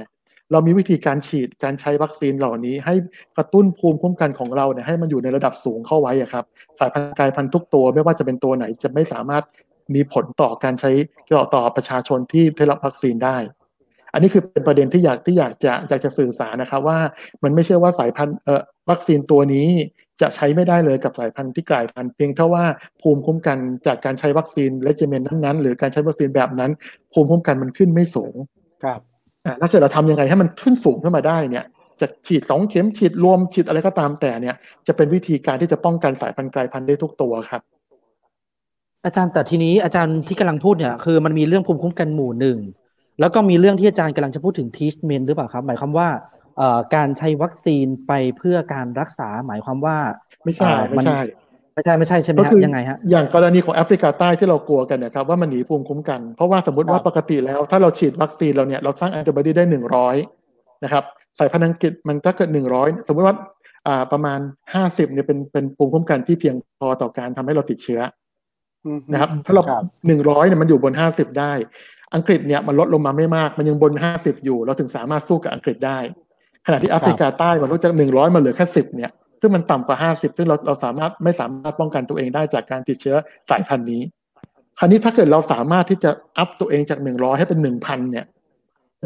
เรามีวิธีการฉีดการใช้วัคซีนเหล่านี้ ให้กระตุ้นภูมิคุ้มกันของเราเนี่ยให้มันอยู่ในระดับสูงเข้าไว้ครับ สายพันธุ์กลายพันธุ์ทุกตัวไม่ว่าจะเป็นตัวไหนจะไม่สามารถมีผลต่อการใช้ต่อต่อประชาชนที่ได้รับวัคซีนได้ อันนี้คือเป็นประเด็นที่อยากที่อยากจะอยากจะสื่อสารนะครับว่ามันไม่ใช่ว่าสายพันธุ์เอ่อวัคซีนตัวนี้จะใช้ไม่ได้เลยกับสายพันธุ์ที่กลายพันธุ์เพียงเท่าว่าภูมิคุ้มกันจากการใช้วัคซีนเลจเมนนั้นๆ หรือการใช้วัคซีนแบบนั้น ภูมิคุ้มกันมันขึ้นไม่สูง
ครับ
ถ้าเกิดเราทำยังไงให้มันขึ้นสูงขึ้นมาได้เนี่ยจะฉีดสองเข็มฉีดรวมฉีดอะไรก็ตามแต่เนี่ย จะเป็นวิธีการที่จะป้องกันสายพันธุ์กลายพันธุ์ได้ทุกตัวครับ
อาจารย์แต่ทีนี้อาจารย์ที่กำลังพูดเนี่ยคือมันมีเรื่องภูมิคุ้มกันหมู่หนึ่งแล้วก็มีเรื่องที่อาจารย์กำลังจะพูดถึงทีชเมนหรือเปล่าครับ หมายความว่าเอ่อการใช้วัคซีนไปเพื่อการรักษาหมายความว่า
ไม่ใช่
อ่า
ไม่ใช่
ไม่ใช่ไม่ใช่ใช่ไหม
ก็
ฮะ
คือ
ยังไงฮะ
อย่างกรณีของแอฟริกาใต้ที่เรากลัวกันนะครับว่ามันหนีภูมิคุ้มกัน เพราะว่าสมมติว่า
ครับ
ปกติแล้ว ถ้าเราฉีดวัคซีนเราเนี่ยเราสร้างแอนติบอดีได้หนึ่งร้อยนะครับสายพันธุ์อังกฤษมันถ้าเกิดหนึ่งร้อยสมมติว่าอ่าประมาณห้าสิบเนี่ยเป็นเป็นภูมิคุ้มกันที่เพียงพอต่อการทำให้เราติดเชื้อ
อืม
นะครับ ถ้าเรา
ครับ
หนึ่งร้อยเนี่ยมันอยู่บนห้าสิบได้ อังกฤษเนี่ยมันลดลงมาไม่มากมันยังบนห้าสิบอยู่ เราถึงสามารถสู้กับอังกฤษได้ ขณะที่แอฟริกาใต้มันลดจากหนึ่งร้อยมาเหลือแค่สิบเนี่ย ซึ่งมันต่ำกว่าห้าสิบซึ่งเราเราสามารถไม่สามารถป้องกันตัวเองได้จากการติดเชื้อสายพันธุ์นี้ คราวนี้ถ้าเกิดเราสามารถที่จะอัพตัวเองจากหนึ่งร้อยให้เป็นหนึ่งพันเนี่ย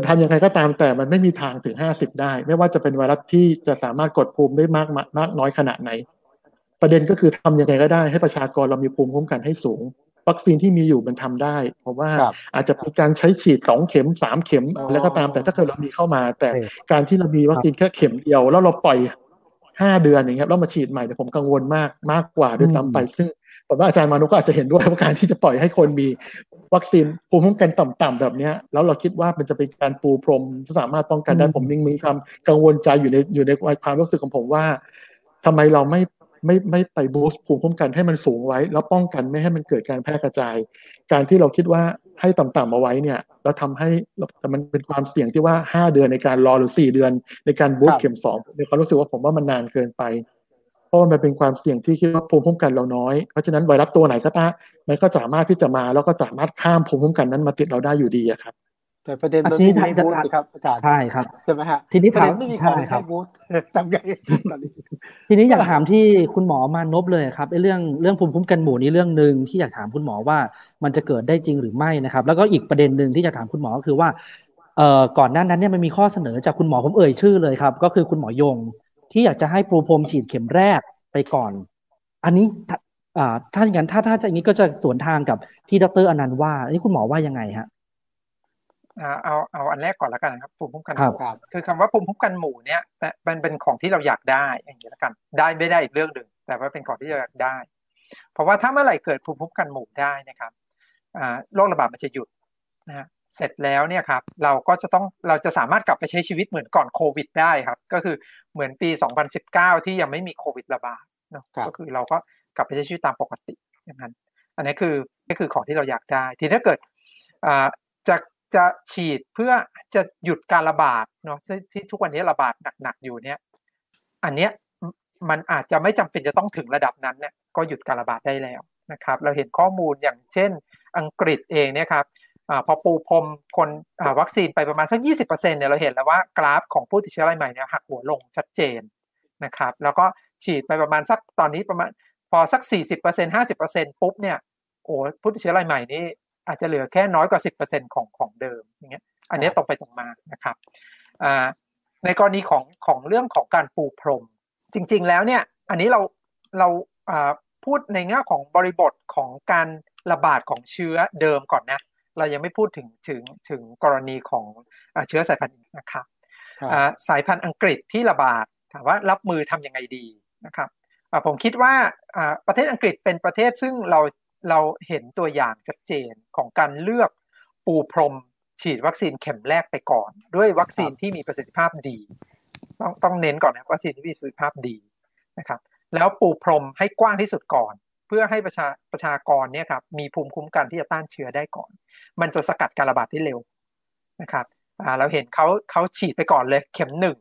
ทำยังไงก็ตามแต่มันไม่มีทางถึงห้าสิบได้ ไม่ว่าจะเป็นไวรัสที่จะสามารถกดภูมิได้มากมากน้อยขนาดไหน ประเด็นก็คือทำยังไงก็ได้ให้ประชากรเรามีภูมิคุ้มกันให้สูง วัคซีนที่มีอยู่มันทำได้ เพราะว่า
ครับ
อาจจะมีการใช้ฉีดสองเข็มสามเข็ม
อ๋อ
แล้วก็ตามแต่ถ้าเกิดเรามีเข้ามา แต่
เออ
การที่เรามีวัคซีนแค่เข็มเดียวแล้วเราปล่อย ห้าเดือนอย่างเงี้ยแล้วมาฉีดใหม่เนี่ยผมกังวลมากมากกว่าด้วยซ้ำไป ซึ่งผมว่าอาจารย์มานุก็อาจจะเห็นด้วยว่าการที่จะปล่อยให้คนมีวัคซีนภูมิคุ้มกันต่ำๆแบบเนี้ยแล้วเราคิดว่ามันจะเป็นการปูพรมที่สามารถป้องกันได้
อืม
ผมยังมีความกังวลใจอยู่ในอยู่ในความรู้สึกของผมว่าทำไมเราไม่ไม่ไม่ไปบูสต์ภูมิคุ้มกันให้มันสูงไว้ แล้วป้องกันไม่ให้มันเกิดการแพร่กระจาย การที่เราคิดว่า ให้ต่ำๆเอาไว้เนี่ยเราทำให้แต่มันเป็นความเสี่ยงที่ว่าห้าเดือนในการรอหรือสี่เดือนในการบูส
ครั
ต์
บ
เข็มสองในความรู้สึกว่าผมว่ามันนานเกินไป เพราะว่ามันเป็นความเสี่ยงที่คิดว่าภูมิคุ้มกันเราน้อย เพราะฉะนั้นไวรัสตัวไหนก็ตามมันก็สามารถที่จะมาแล้วก็สามารถข้ามภูมิคุ้มกันนั้นมาติดเราได้อยู่ดีอะครับ
แต่ประเด็นมัน
อะทีนี้
ไม่มีให้
ถ้า
บูธนะครับอาจารย์
ใช่ครับ
ใช่ไหมฮะ
ทีนี้
ประเด็น
ถาม
ไม่มีข
ใช่
อง
ครั
ให้
บ
บูธทำไงตอนนี้
ทีนี้อยากถามที่คุณหมอมานพเลยครับไอ้เรื่องเรื่องภูมิคุ้มกันหมู่นี้เรื่องหนึ่งที่อยากถามคุณหมอว่ามันจะเกิดได้จริงหรือไม่นะครับ แล้วก็อีกประเด็นหนึ่งที่อยากถามคุณหมอก็คือว่าเอ่อก่อนหน้านั้นเนี่ยมันมีข้อเสนอจากคุณหมอผมเอ่ยชื่อเลยครับ ก็คือคุณหมอยง ที่อยากจะให้ปูพรมฉีดเข็มแรกไปก่อน อันนี้ถ้าอ่าถ้าอย่างนั้นถ้าถ้าอย่างนี้ก็จะสวนทางกับที่ดรอนันต์ว่าอันนี้คุณหมอว่ายังไงฮะ
อ่า เอาเอาอันแรกก่อนแล้วกันนะครับภูมิคุ้มกันห
ครับ
มู่
ครับ
คือคำว่าภูมิคุ้มกันหมู่เนี่ยแต่มันเป็นของที่เราอยากได้อย่างนี้แล้วกัน ได้ไม่ได้อีกเรื่องหนึ่งแต่ว่าเป็นของที่เราอยากได้ เพราะว่าถ้าเมื่อไหร่เกิดภูมิคุ้มกันหมู่ได้นะครับอ่าโรคระบาดมันจะหยุดนะฮะเสร็จแล้วเนี่ยครับเราก็จะต้องเราจะสามารถกลับไปใช้ชีวิตเหมือนก่อนโควิดได้ครับ ก็คือเหมือนปี 2019 ที่ยังไม่มีโควิดระบาดเนาะ
ครับ
ก็คือเราก็กลับไปใช้ชีวิตตามปกติอย่างนั้น อันนี้คือนี่คือของที่เราอยากได้ ทีถ้าเกิดอ่าจะ จะฉีดเพื่อจะหยุดการระบาดเนาะที่ทุกวันนี้ระบาดหนักๆอยู่เนี่ย อันเนี้ยมันอาจจะไม่จำเป็นจะต้องถึงระดับนั้นเนี่ยก็หยุดการระบาดได้แล้วนะครับ เราเห็นข้อมูลอย่างเช่น อังกฤษเองเนี่ยครับอพอปูพรมคนวัคซีนไปประมาณสักยี่สิบเปอร์เซ็นเนี่ยเราเห็นแล้วว่ากราฟของผู้ติดเชื้อรายใหม่เนี่ยหักหัวลงชัดเจนนะครับ แล้วก็ฉีดไปประมาณสักตอนนี้ประมาณพอสักสี่สิบเปอร์เซ็นห้าสิบเปอร์เซ็นปุ๊บเนี่ยโอ้ผู้ติดเชื้อรายใหม่นี่ อาจจะเหลือแค่น้อยกว่าสิบเปอร์เซ็นของของเดิมอย่างเงี้ยอันนี้ตรงไปตรงมานะครับในกรณีของของเรื่องของการปูพรม จริง ๆ แล้วเนี่ยอันนี้เราเราพูดในแง่ของบริบทของการระบาดของเชื้อเดิมก่อนนะเรายังไม่พูดถึงถึงถึงกรณีของเชื้อสายพันธุ์นะครับสายพันธุ์อังกฤษที่ระบาดถามว่ารับมือทํำยังไงดีนะครับผมคิดว่าประเทศอังกฤษเป็นประเทศซึ่งเรา เราเห็นตัวอย่างชัดเจนของการเลือกปูพรมฉีดวัคซีนเข็มแรกไปก่อน ด้วยวัคซีนที่มีประสิทธิภาพดี ต้องต้องเน้นก่อนนะวัคซีนที่มีประสิทธิภาพดีนะครับ แล้วปูพรมให้กว้างที่สุดก่อน เพื่อให้ประชาประชากรเนี่ยครับมีภูมิคุ้มกันที่จะต้านเชื้อได้ก่อน มันจะสกัดการระบาดได้เร็วนะครับอ่าเราเห็นเขาเขาฉีดไปก่อนเลยเข็มหนึ่ง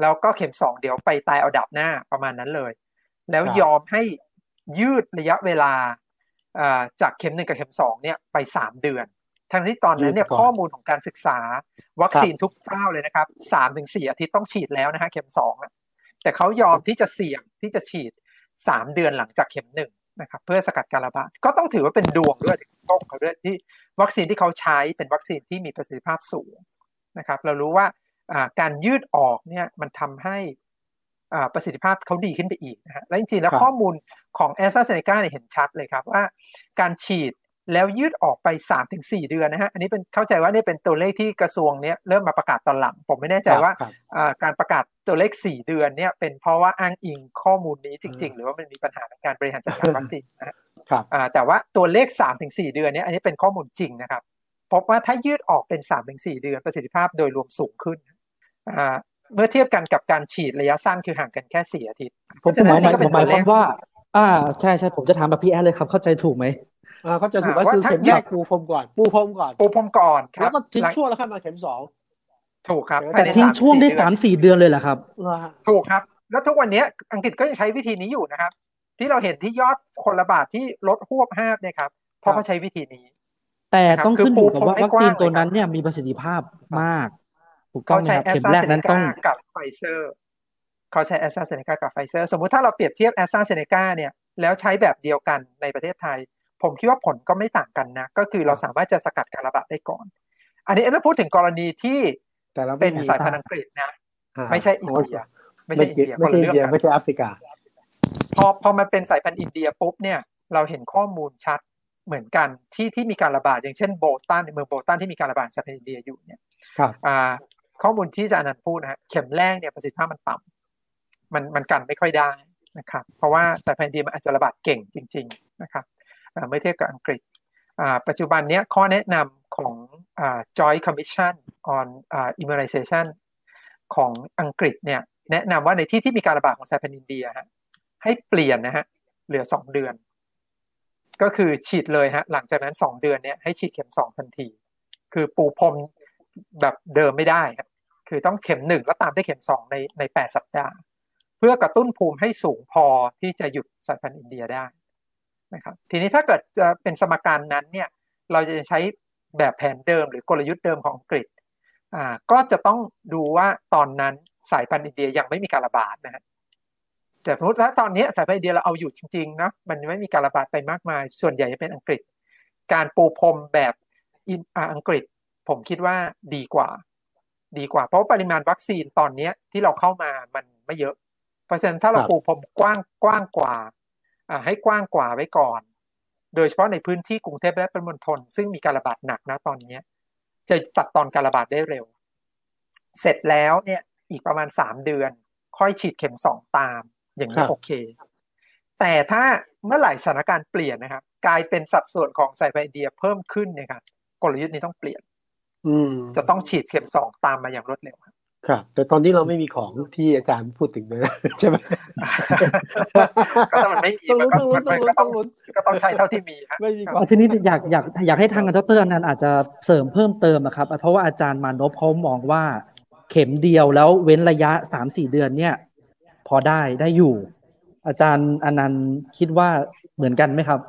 แล้วก็เข็มสองเดี๋ยวไปตายเอาดับหน้าประมาณนั้นเลย แล้วยอมให้ยืดระยะเวลา จากเข็มหนึ่งกับเข็มสองเนี่ยไปสามเดือนทั้งที่ตอนนั้นเนี่ยข้อมูลของการศึกษาวัคซีนทุกเจ้าเลยนะครับสามถึงสี่อาทิตย์ต้องฉีดแล้วนะฮะเข็มสองแต่เขายอมที่จะเสี่ยงที่จะฉีดสามเดือนหลังจากเข็มหนึ่งนะครับเพื่อสกัดการระบาดก็ต้องถือว่าเป็นดวงด้วยต้องเขาด้วยที่วัคซีนที่เขาใช้เป็นวัคซีนที่มีประสิทธิภาพสูงนะครับ เรารู้ว่าการยืดออกเนี่ยมันทำให้ ประสิทธิภาพเขาดีขึ้นไปอีกนะฮะและจริงๆแล้วข้อมูลของแอสตราเซเนกาเนี่ยเห็นชัดเลยครับว่าการฉีดแล้วยืดออกไป3าถึงสเดือนนะฮะ อันนี้เป็นเข้าใจว่านี่เป็นตัวเลขที่กระทรวงเนี้ยเริ่มมาประกาศตอนหลัง ผมไม่แน่ใจว่าการประกาศตัวเลข 4 เดือนเนี่ยเป็นเพราะว่าอ้างอิงข้อมูลนี้จริง ๆ หรือว่ามันมีปัญหาในการบริหารจัดการวัคซีนนะครับแต่ว่าตัวเลข 3-4ถึงเดือนเนี่ยอันนี้เป็นข้อมูลจริงนะครับพบว่าถ้ายืดออกเป็น 3-4ถึงสเดือนประสิทธิภาพโดยรวมสูงขึ้น เมื่อเทียบกันกับการฉีดระยะสั้นคือห่างกันแค่สี่อาทิตย์
ผมหมายผมหมายความว่า อ่าใช่ใช่ผมจะถามแบบพี่แอดเลยครับเข้าใจถูกไหม
อ่าเข้าใจถูกก็คือเข็มแรกปูพรมก่อน ปูพรมก่อน
ปูพรมก่อน
แล้วก็ทิ้งช่วงแล้วค่อยมาเข็มสอง
ถูกครับ
แต่ทิ้งช่วงได้สามสี่เดือนเลยเหรอครับ
ถูกครับ แล้วทุกวันนี้อังกฤษก็ยังใช้วิธีนี้อยู่นะครับ ที่เราเห็นที่ยอดคนระบาดที่ลดหวบห้าเนี่ยครับเพราะเขาใช้วิธีนี้
แต่ต้องขึ้นอยู่กับว่าวัคซีนตัวนั้นเนี่ยมีประสิทธิภาพมาก
เขาใช้แอสตราเซเนกากับไฟเซอร์เขาใช้แอสตราเซเนกากับไฟเซอร์สมมุติถ้าเราเปรียบเทียบแอสตราเซเนกาเนี่ยแล้วใช้แบบเดียวกันในประเทศไทย ผมคิดว่าผลก็ไม่ต่างกันนะ ก็คือเราสามารถจะสกัดการระบาดได้ก่อน อันนี้เราพูดถึงกรณีที่เป็นสายพันธุ์อังกฤษนะ ไม่ใช่อินเดีย
ไม่ใช่อินเดียไม่ใช่อินเดียไม่ใช่แอฟริกา
พอพอมันเป็นสายพันธุ์อินเดียปุ๊บเนี่ยเราเห็นข้อมูลชัดเหมือนกันที่ที่มีการระบาดอย่างเช่นโบตันในเมืองโบตันที่มีการระบาดสายพันธุ์อินเดียอยู่เนี่ย ข้อมูลที่อาจารย์นันพูดนะฮะเข็มแรกเนี่ยประสิทธิภาพมันต่ำมันมันกันไม่ค่อยได้นะครับ เพราะว่าสายพันธุ์ดีมันอาจจะระบาดเก่งจริง ๆนะครับเมื่อเทียบกับอังกฤษปัจจุบันนี้ข้อแนะนำของ Joint Commission on Immunization ของอังกฤษเนี่ยแนะนำว่าในที่ที่มีการระบาดของสายพันธุ์อินเดียฮะให้เปลี่ยนนะฮะเหลือสองเดือน ก็คือฉีดเลยฮะหลังจากนั้นสองเดือนเนี่ยให้ฉีดเข็มสองทันที คือปูพรม แบบเดิมไม่ได้คือต้องเข็มหนึ่งแล้วตามด้วยเข็มสองในในแปดสัปดาห์ เพื่อกระตุ้นภูมิให้สูงพอที่จะหยุดสายพันธุ์อินเดียได้นะครับทีนี้ถ้าเกิดจะเป็นสมการนั้นเนี่ยเราจะใช้แบบแผนเดิมหรือกลยุทธ์เดิมของอังกฤษอ่าก็จะต้องดูว่าตอนนั้นสายพันธุ์อินเดียยังไม่มีการระบาดนะฮะแต่สมมติถ้าตอนนี้สายพันธุ์อินเดียเราเอาอยู่จริงๆนะมันไม่มีการระบาดไปมากมาย ส่วนใหญ่จะเป็นอังกฤษ การปูพรมแบบอังกฤษ ผมคิดว่าดีกว่า ดีกว่า เพราะปริมาณวัคซีนตอนนี้ที่เราเข้ามามันไม่เยอะ เพราะฉะนั้นถ้าเราปูพรมกว้างกว้างกว่าให้กว้างกว่าไว้ก่อน โดยเฉพาะในพื้นที่กรุงเทพและปริมณฑลซึ่งมีการระบาดหนักนะตอนนี้จะตัดตอนการระบาดได้เร็ว เสร็จแล้วเนี่ยอีกประมาณสามเดือน ค่อยฉีดเข็มสองตาม อย่างนี้โอเค แต่ถ้าเมื่อไหร่สถานการณ์เปลี่ยนนะครับ กลายเป็นสัดส่วนของสายพันธุ์อินเดียเพิ่มขึ้นเนี่ยครับกลยุทธ์นี้ต้องเปลี่ยน
อื
จะต้องฉีดเข็มสองตามมาอย่างรวดเร็วครับ
ครับ แต่ตอนนี้เราไม่มีของที่อาจารย์พูดถึงนะใช่ไหม
ก็ถ้ามันไม่มี
ต้อง
มัน
ลุ้น
ก็
ต้องลุ้น
มัน
ต้องลุ้นต้องลุ้น
ก็ต้องก็ต้องใช้เท่าที่มีฮะ
ไม่มีข
อ๋
อ
องทีนี้อยากอยากอยากให้ทางดรอนันต์อาจจะเสริมเพิ่มเติมนะครับ เพราะว่าอาจารย์มานพเขามองว่า เข็มเดียวแล้วเว้นระยะสามสี่เดือนเนี่ย พอได้ได้อยู่ อาจารย์อนันต์คิดว่าเหมือนกันไหมครับ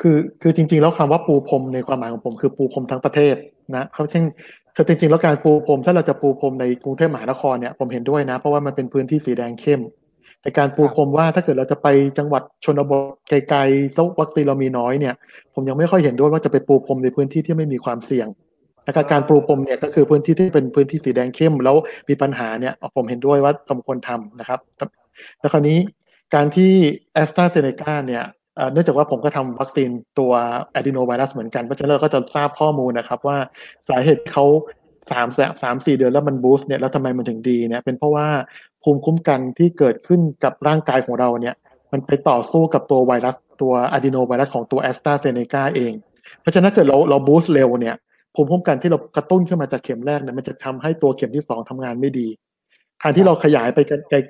คือคือจริง ๆ แล้วคำว่าปูพรมในความหมายของผมคือปูพรมทั้งประเทศ นะเขาเช่นคือจริงๆ แล้วการปูพรมถ้าเราจะปูพรมในกรุงเทพมหานครเนี่ยผมเห็นด้วยนะ เพราะว่ามันเป็นพื้นที่สีแดงเข้ม แต่การปูพรมว่าถ้าเกิดเราจะไปจังหวัดชนบทไกลๆแล้ววัคซีนเรามีน้อยเนี่ย ผมยังไม่ค่อยเห็นด้วยว่าจะไปปูพรมในพื้นที่ที่ไม่มีความเสี่ยงนะครับการปูพรมเนี่ยก็คือพื้นที่ที่เป็นพื้นที่สีแดงเข้ม แล้วมีปัญหาเนี่ยผมเห็นด้วยว่าสมควรทำนะครับแล้วคราวนี้การที่แอสตราเซเนกาเนี่ย เนื่องจากว่าผมก็ทำวัคซีนตัวอะดีโนไวรัสเหมือนกันเพราะฉะนั้นเราก็จะทราบข้อมูลนะครับว่าสาเหตุเขาสามสามสี่เดือนแล้วมันบูสต์เนี่ยแล้วทำไมมันถึงดีเนี่ยเป็นเพราะว่าภูมิคุ้มกันที่เกิดขึ้นกับร่างกายของเราเนี่ยมันไปต่อสู้กับตัวไวรัสตัวอะดีโนไวรัสของตัวแอสตราเซเนกาเอง เพราะฉะนั้นเกิดเราเราบูสต์เร็วเนี่ยภูมิคุ้มกันที่เรากระตุ้นขึ้นมาจากเข็มแรกเนี่ยมันจะทำให้ตัวเข็มที่สองทำงานไม่ดีการที่เราขยายไป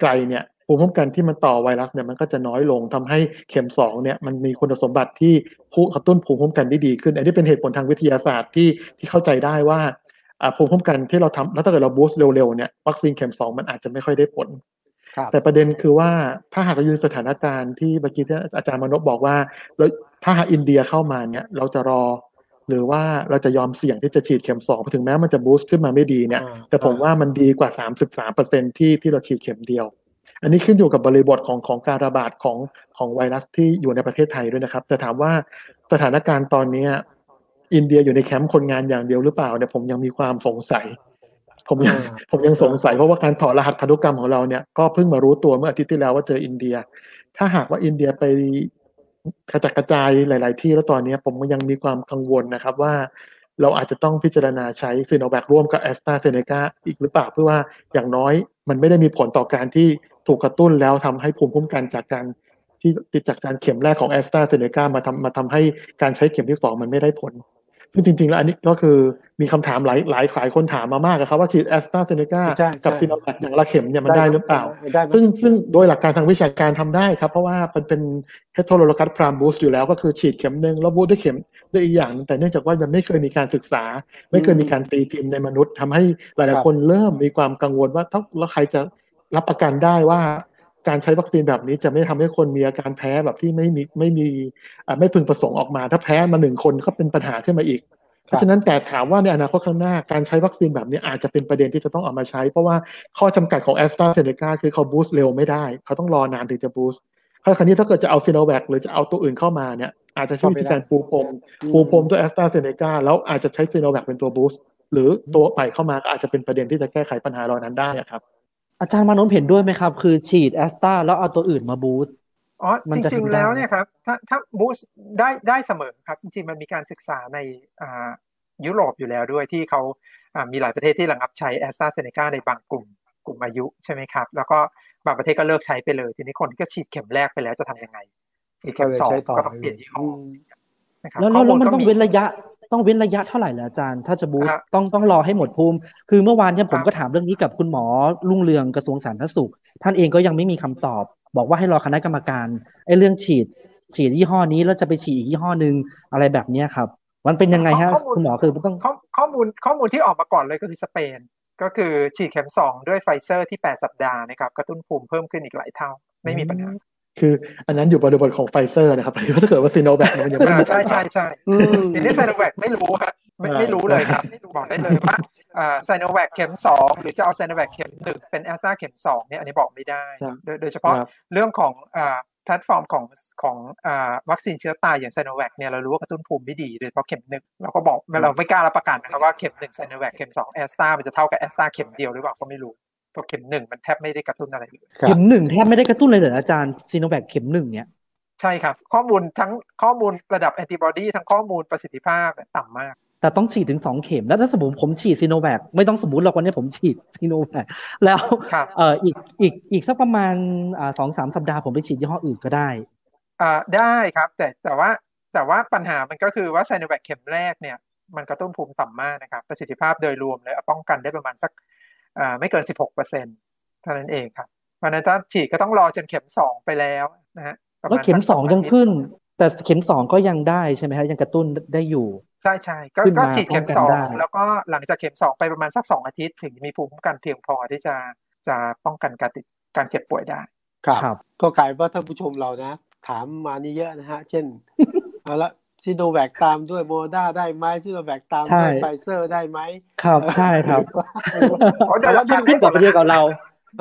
ไกลๆเนี่ย ภูมิคุ้มกันที่มันต่อไวรัสเนี่ยมันก็จะน้อยลงทำให้เข็มสองเนี่ยมันมีคุณสมบัติที่ผู้กระตุ้นภูมิคุ้มกันได้ดีขึ้น อันนี้เป็นเหตุผลทางวิทยาศาสตร์ที่ที่เข้าใจได้ว่าภูมิคุ้มกันที่เราทำแล้วถ้าเกิดเราบูสต์เร็วๆเนี่ยวัคซีนเข็มสองมันอาจจะไม่ค่อยได้ผลแต่ประเด็นคือว่าถ้าหากเราอยู่ในสถานการณ์ที่เมื่อกี้ที่อาจารย์มนพบอกว่าแล้วถ้าหากอินเดียเข้ามาเนี่ยเราจะรอ หรือว่าเราจะยอมเสี่ยงที่จะฉีดเข็มสองถึงแม้มันจะบูสต์ขึ้นมาไม่ดีเนี่ย แต่ผมว่ามันดีกว่า33%ที่ที่เราฉีดเข็มเดียว อันนี้ขึ้นอยู่กับบริบทของของการระบาดของของไวรัสที่อยู่ในประเทศไทยด้วยนะครับแต่ถามว่าสถานการณ์ตอนนี้อินเดียอยู่ในแคมป์คนงานอย่างเดียวหรือเปล่าเนี่ยผมยังมีความสงสัย ผมยังผมยังสงสัยเพราะว่าการถอดรหัสพันธุกรรมของเราเนี่ยก็เพิ่งมารู้ตัวเมื่ออาทิตย์ที่แล้วว่าเจออินเดีย ถ้าหากว่าอินเดียไปกระจัดกระจายหลาย ๆ ที่แล้วตอนนี้ผมยังมีความกังวลนะครับว่าเราอาจจะต้องพิจารณาใช้ซีโนแวคร่วมกับแอสตราเซเนกาอีกหรือเปล่าเพื่อว่าอย่างน้อยมันไม่ได้มีผลต่อการที่ ถูกกระตุ้นแล้วทำให้ภูมิคุ้มกันจากการที่ติดจากการเข็มแรกของแอสตราเซเนกามาทำมาทำให้การใช้เข็มที่สองมันไม่ได้ผลซึ่งจริง ๆ แล้วอันนี้ก็คือมีคำถามหลายหลายหลายคนถามมามากครับว่าฉีดแอสตราเซเนกากับซีโนแวคอย่างละเข็มเนี่ยมันได้หรือเปล่า ซึ่งซึ่งโดยหลักการทางวิชาการทำได้ครับ เพราะว่ามันเป็น heterologous prime boost อยู่แล้วก็คือฉีดเข็มหนึ่งแล้ว boost ด้วยเข็มด้วยอีกอย่าง แต่เนื่องจากว่ามันไม่เคยมีการศึกษา ไม่เคยมีการตีพิมพ์ในมนุษย์ทำให้หลายๆคนเริ่มมีความกังวลว่าถ้าแล้วใครจะ รับประกันได้ว่าการใช้วัคซีนแบบนี้จะไม่ทำให้คนมีอาการแพ้แบบที่ไม่มีไม่มีไม่พึงประสงค์ออกมา ถ้าแพ้มาหนึ่งคนก็เป็นปัญหาขึ้นมาอีก เพราะฉะนั้นแต่ถามว่าในอนาคตข้างหน้าการใช้วัคซีนแบบนี้อาจจะเป็นประเด็นที่จะต้องเอามาใช้ เพราะว่าข้อจำกัดของแอสตราเซเนกาคือเขา boost เร็วไม่ได้ เขาต้องรอนานถึงจะ boost คราวนี้ถ้าเกิดจะเอาซีโนแวคหรือจะเอาตัวอื่นเข้ามาเนี่ยอาจจะใช้วิธีการปูพรมปูพรมด้วยแอสตราเซเนกาแล้วอาจจะใช้ซีโนแวคเป็นตัว boostหรือตัวใหม่เข้ามาก็อาจจะเป็นประเด็นที่จะแก้ไขปัญหาเหล่านั้นได้ครับ
อาจารย์มานพเห็นด้วยไหมครับ คือฉีดแอสตราแล้วเอาตัวอื่นมาบูสต์
อ๋อจริง ๆ แล้วเนี่ยครับ ถ้าถ้าบูสต์ได้ได้เสมอครับ จริง ๆ มันมีการศึกษาในอ่ายุโรปอยู่แล้วด้วยที่เขามีหลายประเทศที่ระงับใช้แอสตราเซเนกาในบางกลุ่มกลุ่มอายุใช่ไหมครับ แล้วก็บางประเทศก็เลิกใช้ไปเลย ทีนี้คนที่ก็ฉีดเข็มแรกไปแล้วจะทำยังไงฉีดเข็มสองก็ต้องเปลี่ยนยี่ห้อนะครับ
แล้วแล้วมันต้องเว้นระยะ ต้องเว้นระยะเท่าไหร่ล่ะอาจารย์ ถ้าจะ boost ต้องต้องรอให้หมดภูมิ คือเมื่อวานเนี่ยผมก็ถามเรื่องนี้กับคุณหมอรุ่งเรืองกระทรวงสาธารณสุข ท่านเองก็ยังไม่มีคำตอบ บอกว่าให้รอคณะกรรมการไอ้เรื่องฉีด ฉีดยี่ห้อนี้แล้วจะไปฉีดอีกยี่ห้อหนึ่งอะไรแบบเนี้ยครับ มันเป็นยังไงฮะคุณหมอคือมันต้อง
ข้อมูลข้อมูลที่ออกมาก่อนเลยก็คือสเปน ก็คือฉีดเข็มสองด้วยไฟเซอร์ที่8สัปดาห์นะครับกระตุ้นภูมิเพิ่มขึ้นอีกหลายเท่าไม่มีปัญหา
คืออันนั้นอยู่บริบทของไฟเซอร์นะครับถ้าเกิดว่าซีโนแวคมันยังไม่มี
ใช่ใช่ใช่ทีนี้ซีโนแวคไม่รู้ครับไม่ไม่รู้เลยครับบอกได้เลยว่าซีโนแวคเข็มสองหรือจะเอาซีโนแวคเข็มหนึ่งเป็นแอสตราเข็มสองเนี่ยอันนี้บอกไม่ได้ โดยเฉพาะเรื่องของแพลตฟอร์มของของวัคซีนเชื้อตายอย่างไซโนแวคเนี่ยเรารู้ว่ากระตุ้นภูมิไม่ดีโดยเฉพาะเข็มหนึ่งเราก็บอกเราไม่กล้ารับประกันนะครับว่าเข็มหนึ่งไซโนแวคเข็มสองแอสตรามันจะเท่ากับแอสตราเข็มเดียวหรือเปล่าก็ไม่รู้ เพราะเข็มหนึ่งมันแทบไม่ได้กระตุ้นอะไรเลย
เข็มหนึ่งแทบไม่ได้กระตุ้นเลยเหรออาจารย์ซีโนแวคเข็มหนึ่งเนี่ย
ใช่ครับ ข้อมูลทั้งข้อมูลระดับแอนติบอดีทั้งข้อมูลประสิทธิภาพต่ำมาก
แต่ต้องฉีดถึงสองเข็มแล้วถ้าสมมติผมฉีดซีโนแวคไม่ต้องสมมติหรอกวันนี้ผมฉีดซีโนแวคแล้วเอ่ออีกอีกอีกสักประมาณอ่าสองสามสัปดาห์ผมไปฉีดยี่ห้ออื่นก็ได้
อ่าได้ครับ แต่แต่ว่าแต่ว่าปัญหามันก็คือว่าไซโนแวคเข็มแรกเนี่ยมันกระตุ้นภูมิต่ำมากนะครับประสิทธิภาพโดยรวมเลยป้องกันได้ประมาณสักอ่า ไม่เกิน 16เปอร์เซ็นเท่านั้นเองครับเพราะฉะนั้นถ้าฉีดก็ต้องรอจนเข็มสองไปแล้วนะฮะประ
แล้ว
มาณ
เข็ม
สัก
สองยังา
ทิต
ขึ้น แต่เข็มสองก็ยังได้ใช่ไหมฮะยังกระตุ้นได้อยู่
ใช่ใช่ก็
ขึ้น
ก็
มา
ฉีดเข็ม
ป้องกัน
สอง
ได้
แล้วก็หลังจากเข็มสองไปประมาณสักสองอาทิตย์ ถึงมีภูมิคุ้มกันเพียงพอที่จะจะป้องกันการติดการเจ็บป่วยได้
ครับ
ครับ
ก็กลายว่าท่านผู้ชมเรานะ ถามมานี่เยอะนะฮะ เช่นเอาละ ซิโนแวคตามด้วยโมเดอร์นาได้ไหมซิโนแวคตาม
ใช่
ด้วยไฟเซอร์ได้ไหม
ครับใช่ครับ
โอ้เดี๋
แต่
ยว
ว่า
เรา
ขึ้นกับเดียวกับเรา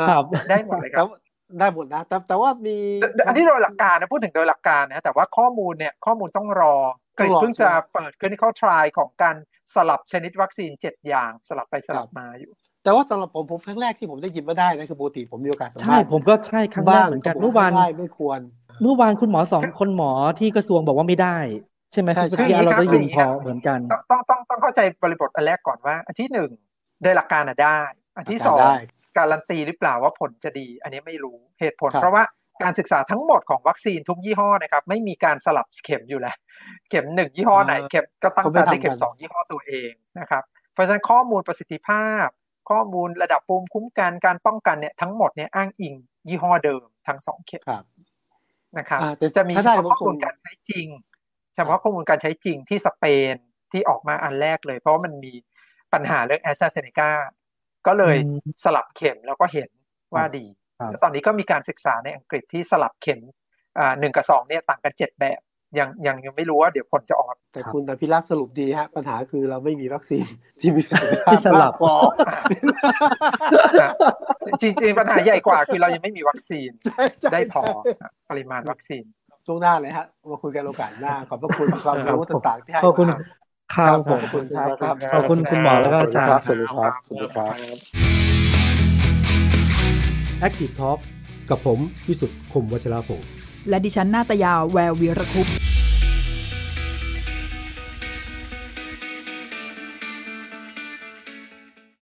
ครับ
ได้หมดเลยค
แต่
รับ
ว่าได้หมดนะแต่แต่ว่ามี
แต่อันนี้โดยหลักการนะพูดถึงโดยหลักการนะแต่ว่าข้อมูลเนี่ยข้อมูลต้องรอกรีกเพิ่งจะเปิด clinical trial ของการสลับชนิดวัคซีนเจ็ดอย่างสลับไปสลับมาอยู่
แต่ว่าสำหรับผมผมครั้งแรกที่ผมได้ยินว่าได้นะคือปกติผมมีโอกาสสัม
ใช่
ภาษณ์
ผมก็ใช่ครั้งแรกเหมือนกันเมื่อวาน
ได้ไม่ควร
เมื่อวานคุณหมอสองคนหมอที่กระทรวงบอกว่าไม่ได้ ใช่ไหม
ใช่
คือ
ใช่
เมื่อกี้เราได้ยิน
คือ
พ
อย่างนี้
อ
ครับ
เหมือนกัน
ต้องต้องต้องต้องเข้าใจบริบทอันแรกก่อนว่า อันที่หนึ่งโดยหลักการอะได้ อันที่สอง
ได้
การันตีหรือเปล่าว่าผลจะดี อันนี้ไม่รู้เหตุผล
ครับ
เพราะว่าการศึกษาทั้งหมดของวัคซีนทุกยี่ห้อนะครับไม่มีการสลับเข็มอยู่แล้ว เข็มหนึ่งยี่ห้อไหนเข็มก็ตั้งแต่ที่เข็มสองยี่ห้อตัวเองนะครับเพราะฉะนั้นข้อมูลประสิทธิภาพ ข้อมูลระดับภูมิคุ้มกันการป้องกันเนี่ยทั้งหมดเนี่ยอ้างอิงยี่ห้อเดิมทั้งสองเข็ม
ครับ
นะครับ
อ่าแต่
จะมี
ถ้า
เฉ
ได้
พาะ
บาง
ข้อ
คน
มูลการใช้จริง เฉพาะข้อมูลการใช้จริงที่สเปนที่ออกมาอันแรกเลย เพราะว่ามันมีปัญหาเรื่องแอสตราเซเนกาก็เลย
อืม
สลับเข็มแล้วก็เห็นว่าดี
ครับ
แล้วตอนนี้ก็มีการศึกษาในอังกฤษที่สลับเข็มอ่าหนึ่งกับสองเนี่ยต่างกันเจ็ดแบบยังยังยังไม่รู้ว่าเดี๋ยวผลจะออกมา
แต่คุณอภิรักษ์สรุปดีฮะ ปัญหาคือเราไม่มีวัคซีนที่มีประสิทธิภา
ที่
พ
สลับ
มากพอ
จริงๆปัญหาใหญ่กว่าคือเรายังไม่มีวัคซีน
ใช่ใช่
ได้พอ
ใช่
ปริมาณวัคซีน
ช่วงหน้าเลยฮะมาคุยกันโอกาสหน้า ขอบพระคุณความรู้ต่างๆที่ให้
ขอบคุณ
มา
ครับผม
ขอบคุณครับครับ
ขอบคุณคุณหมอแล้วก็
สวั
อา
สดี
จาร
ครับ
ย์
สวัสดีครับสวัสดีครับ
Active Talk กับผมวิสุทธ์คมวัชรพงศ์
และดิฉันนาตยาแวววีรคุปต์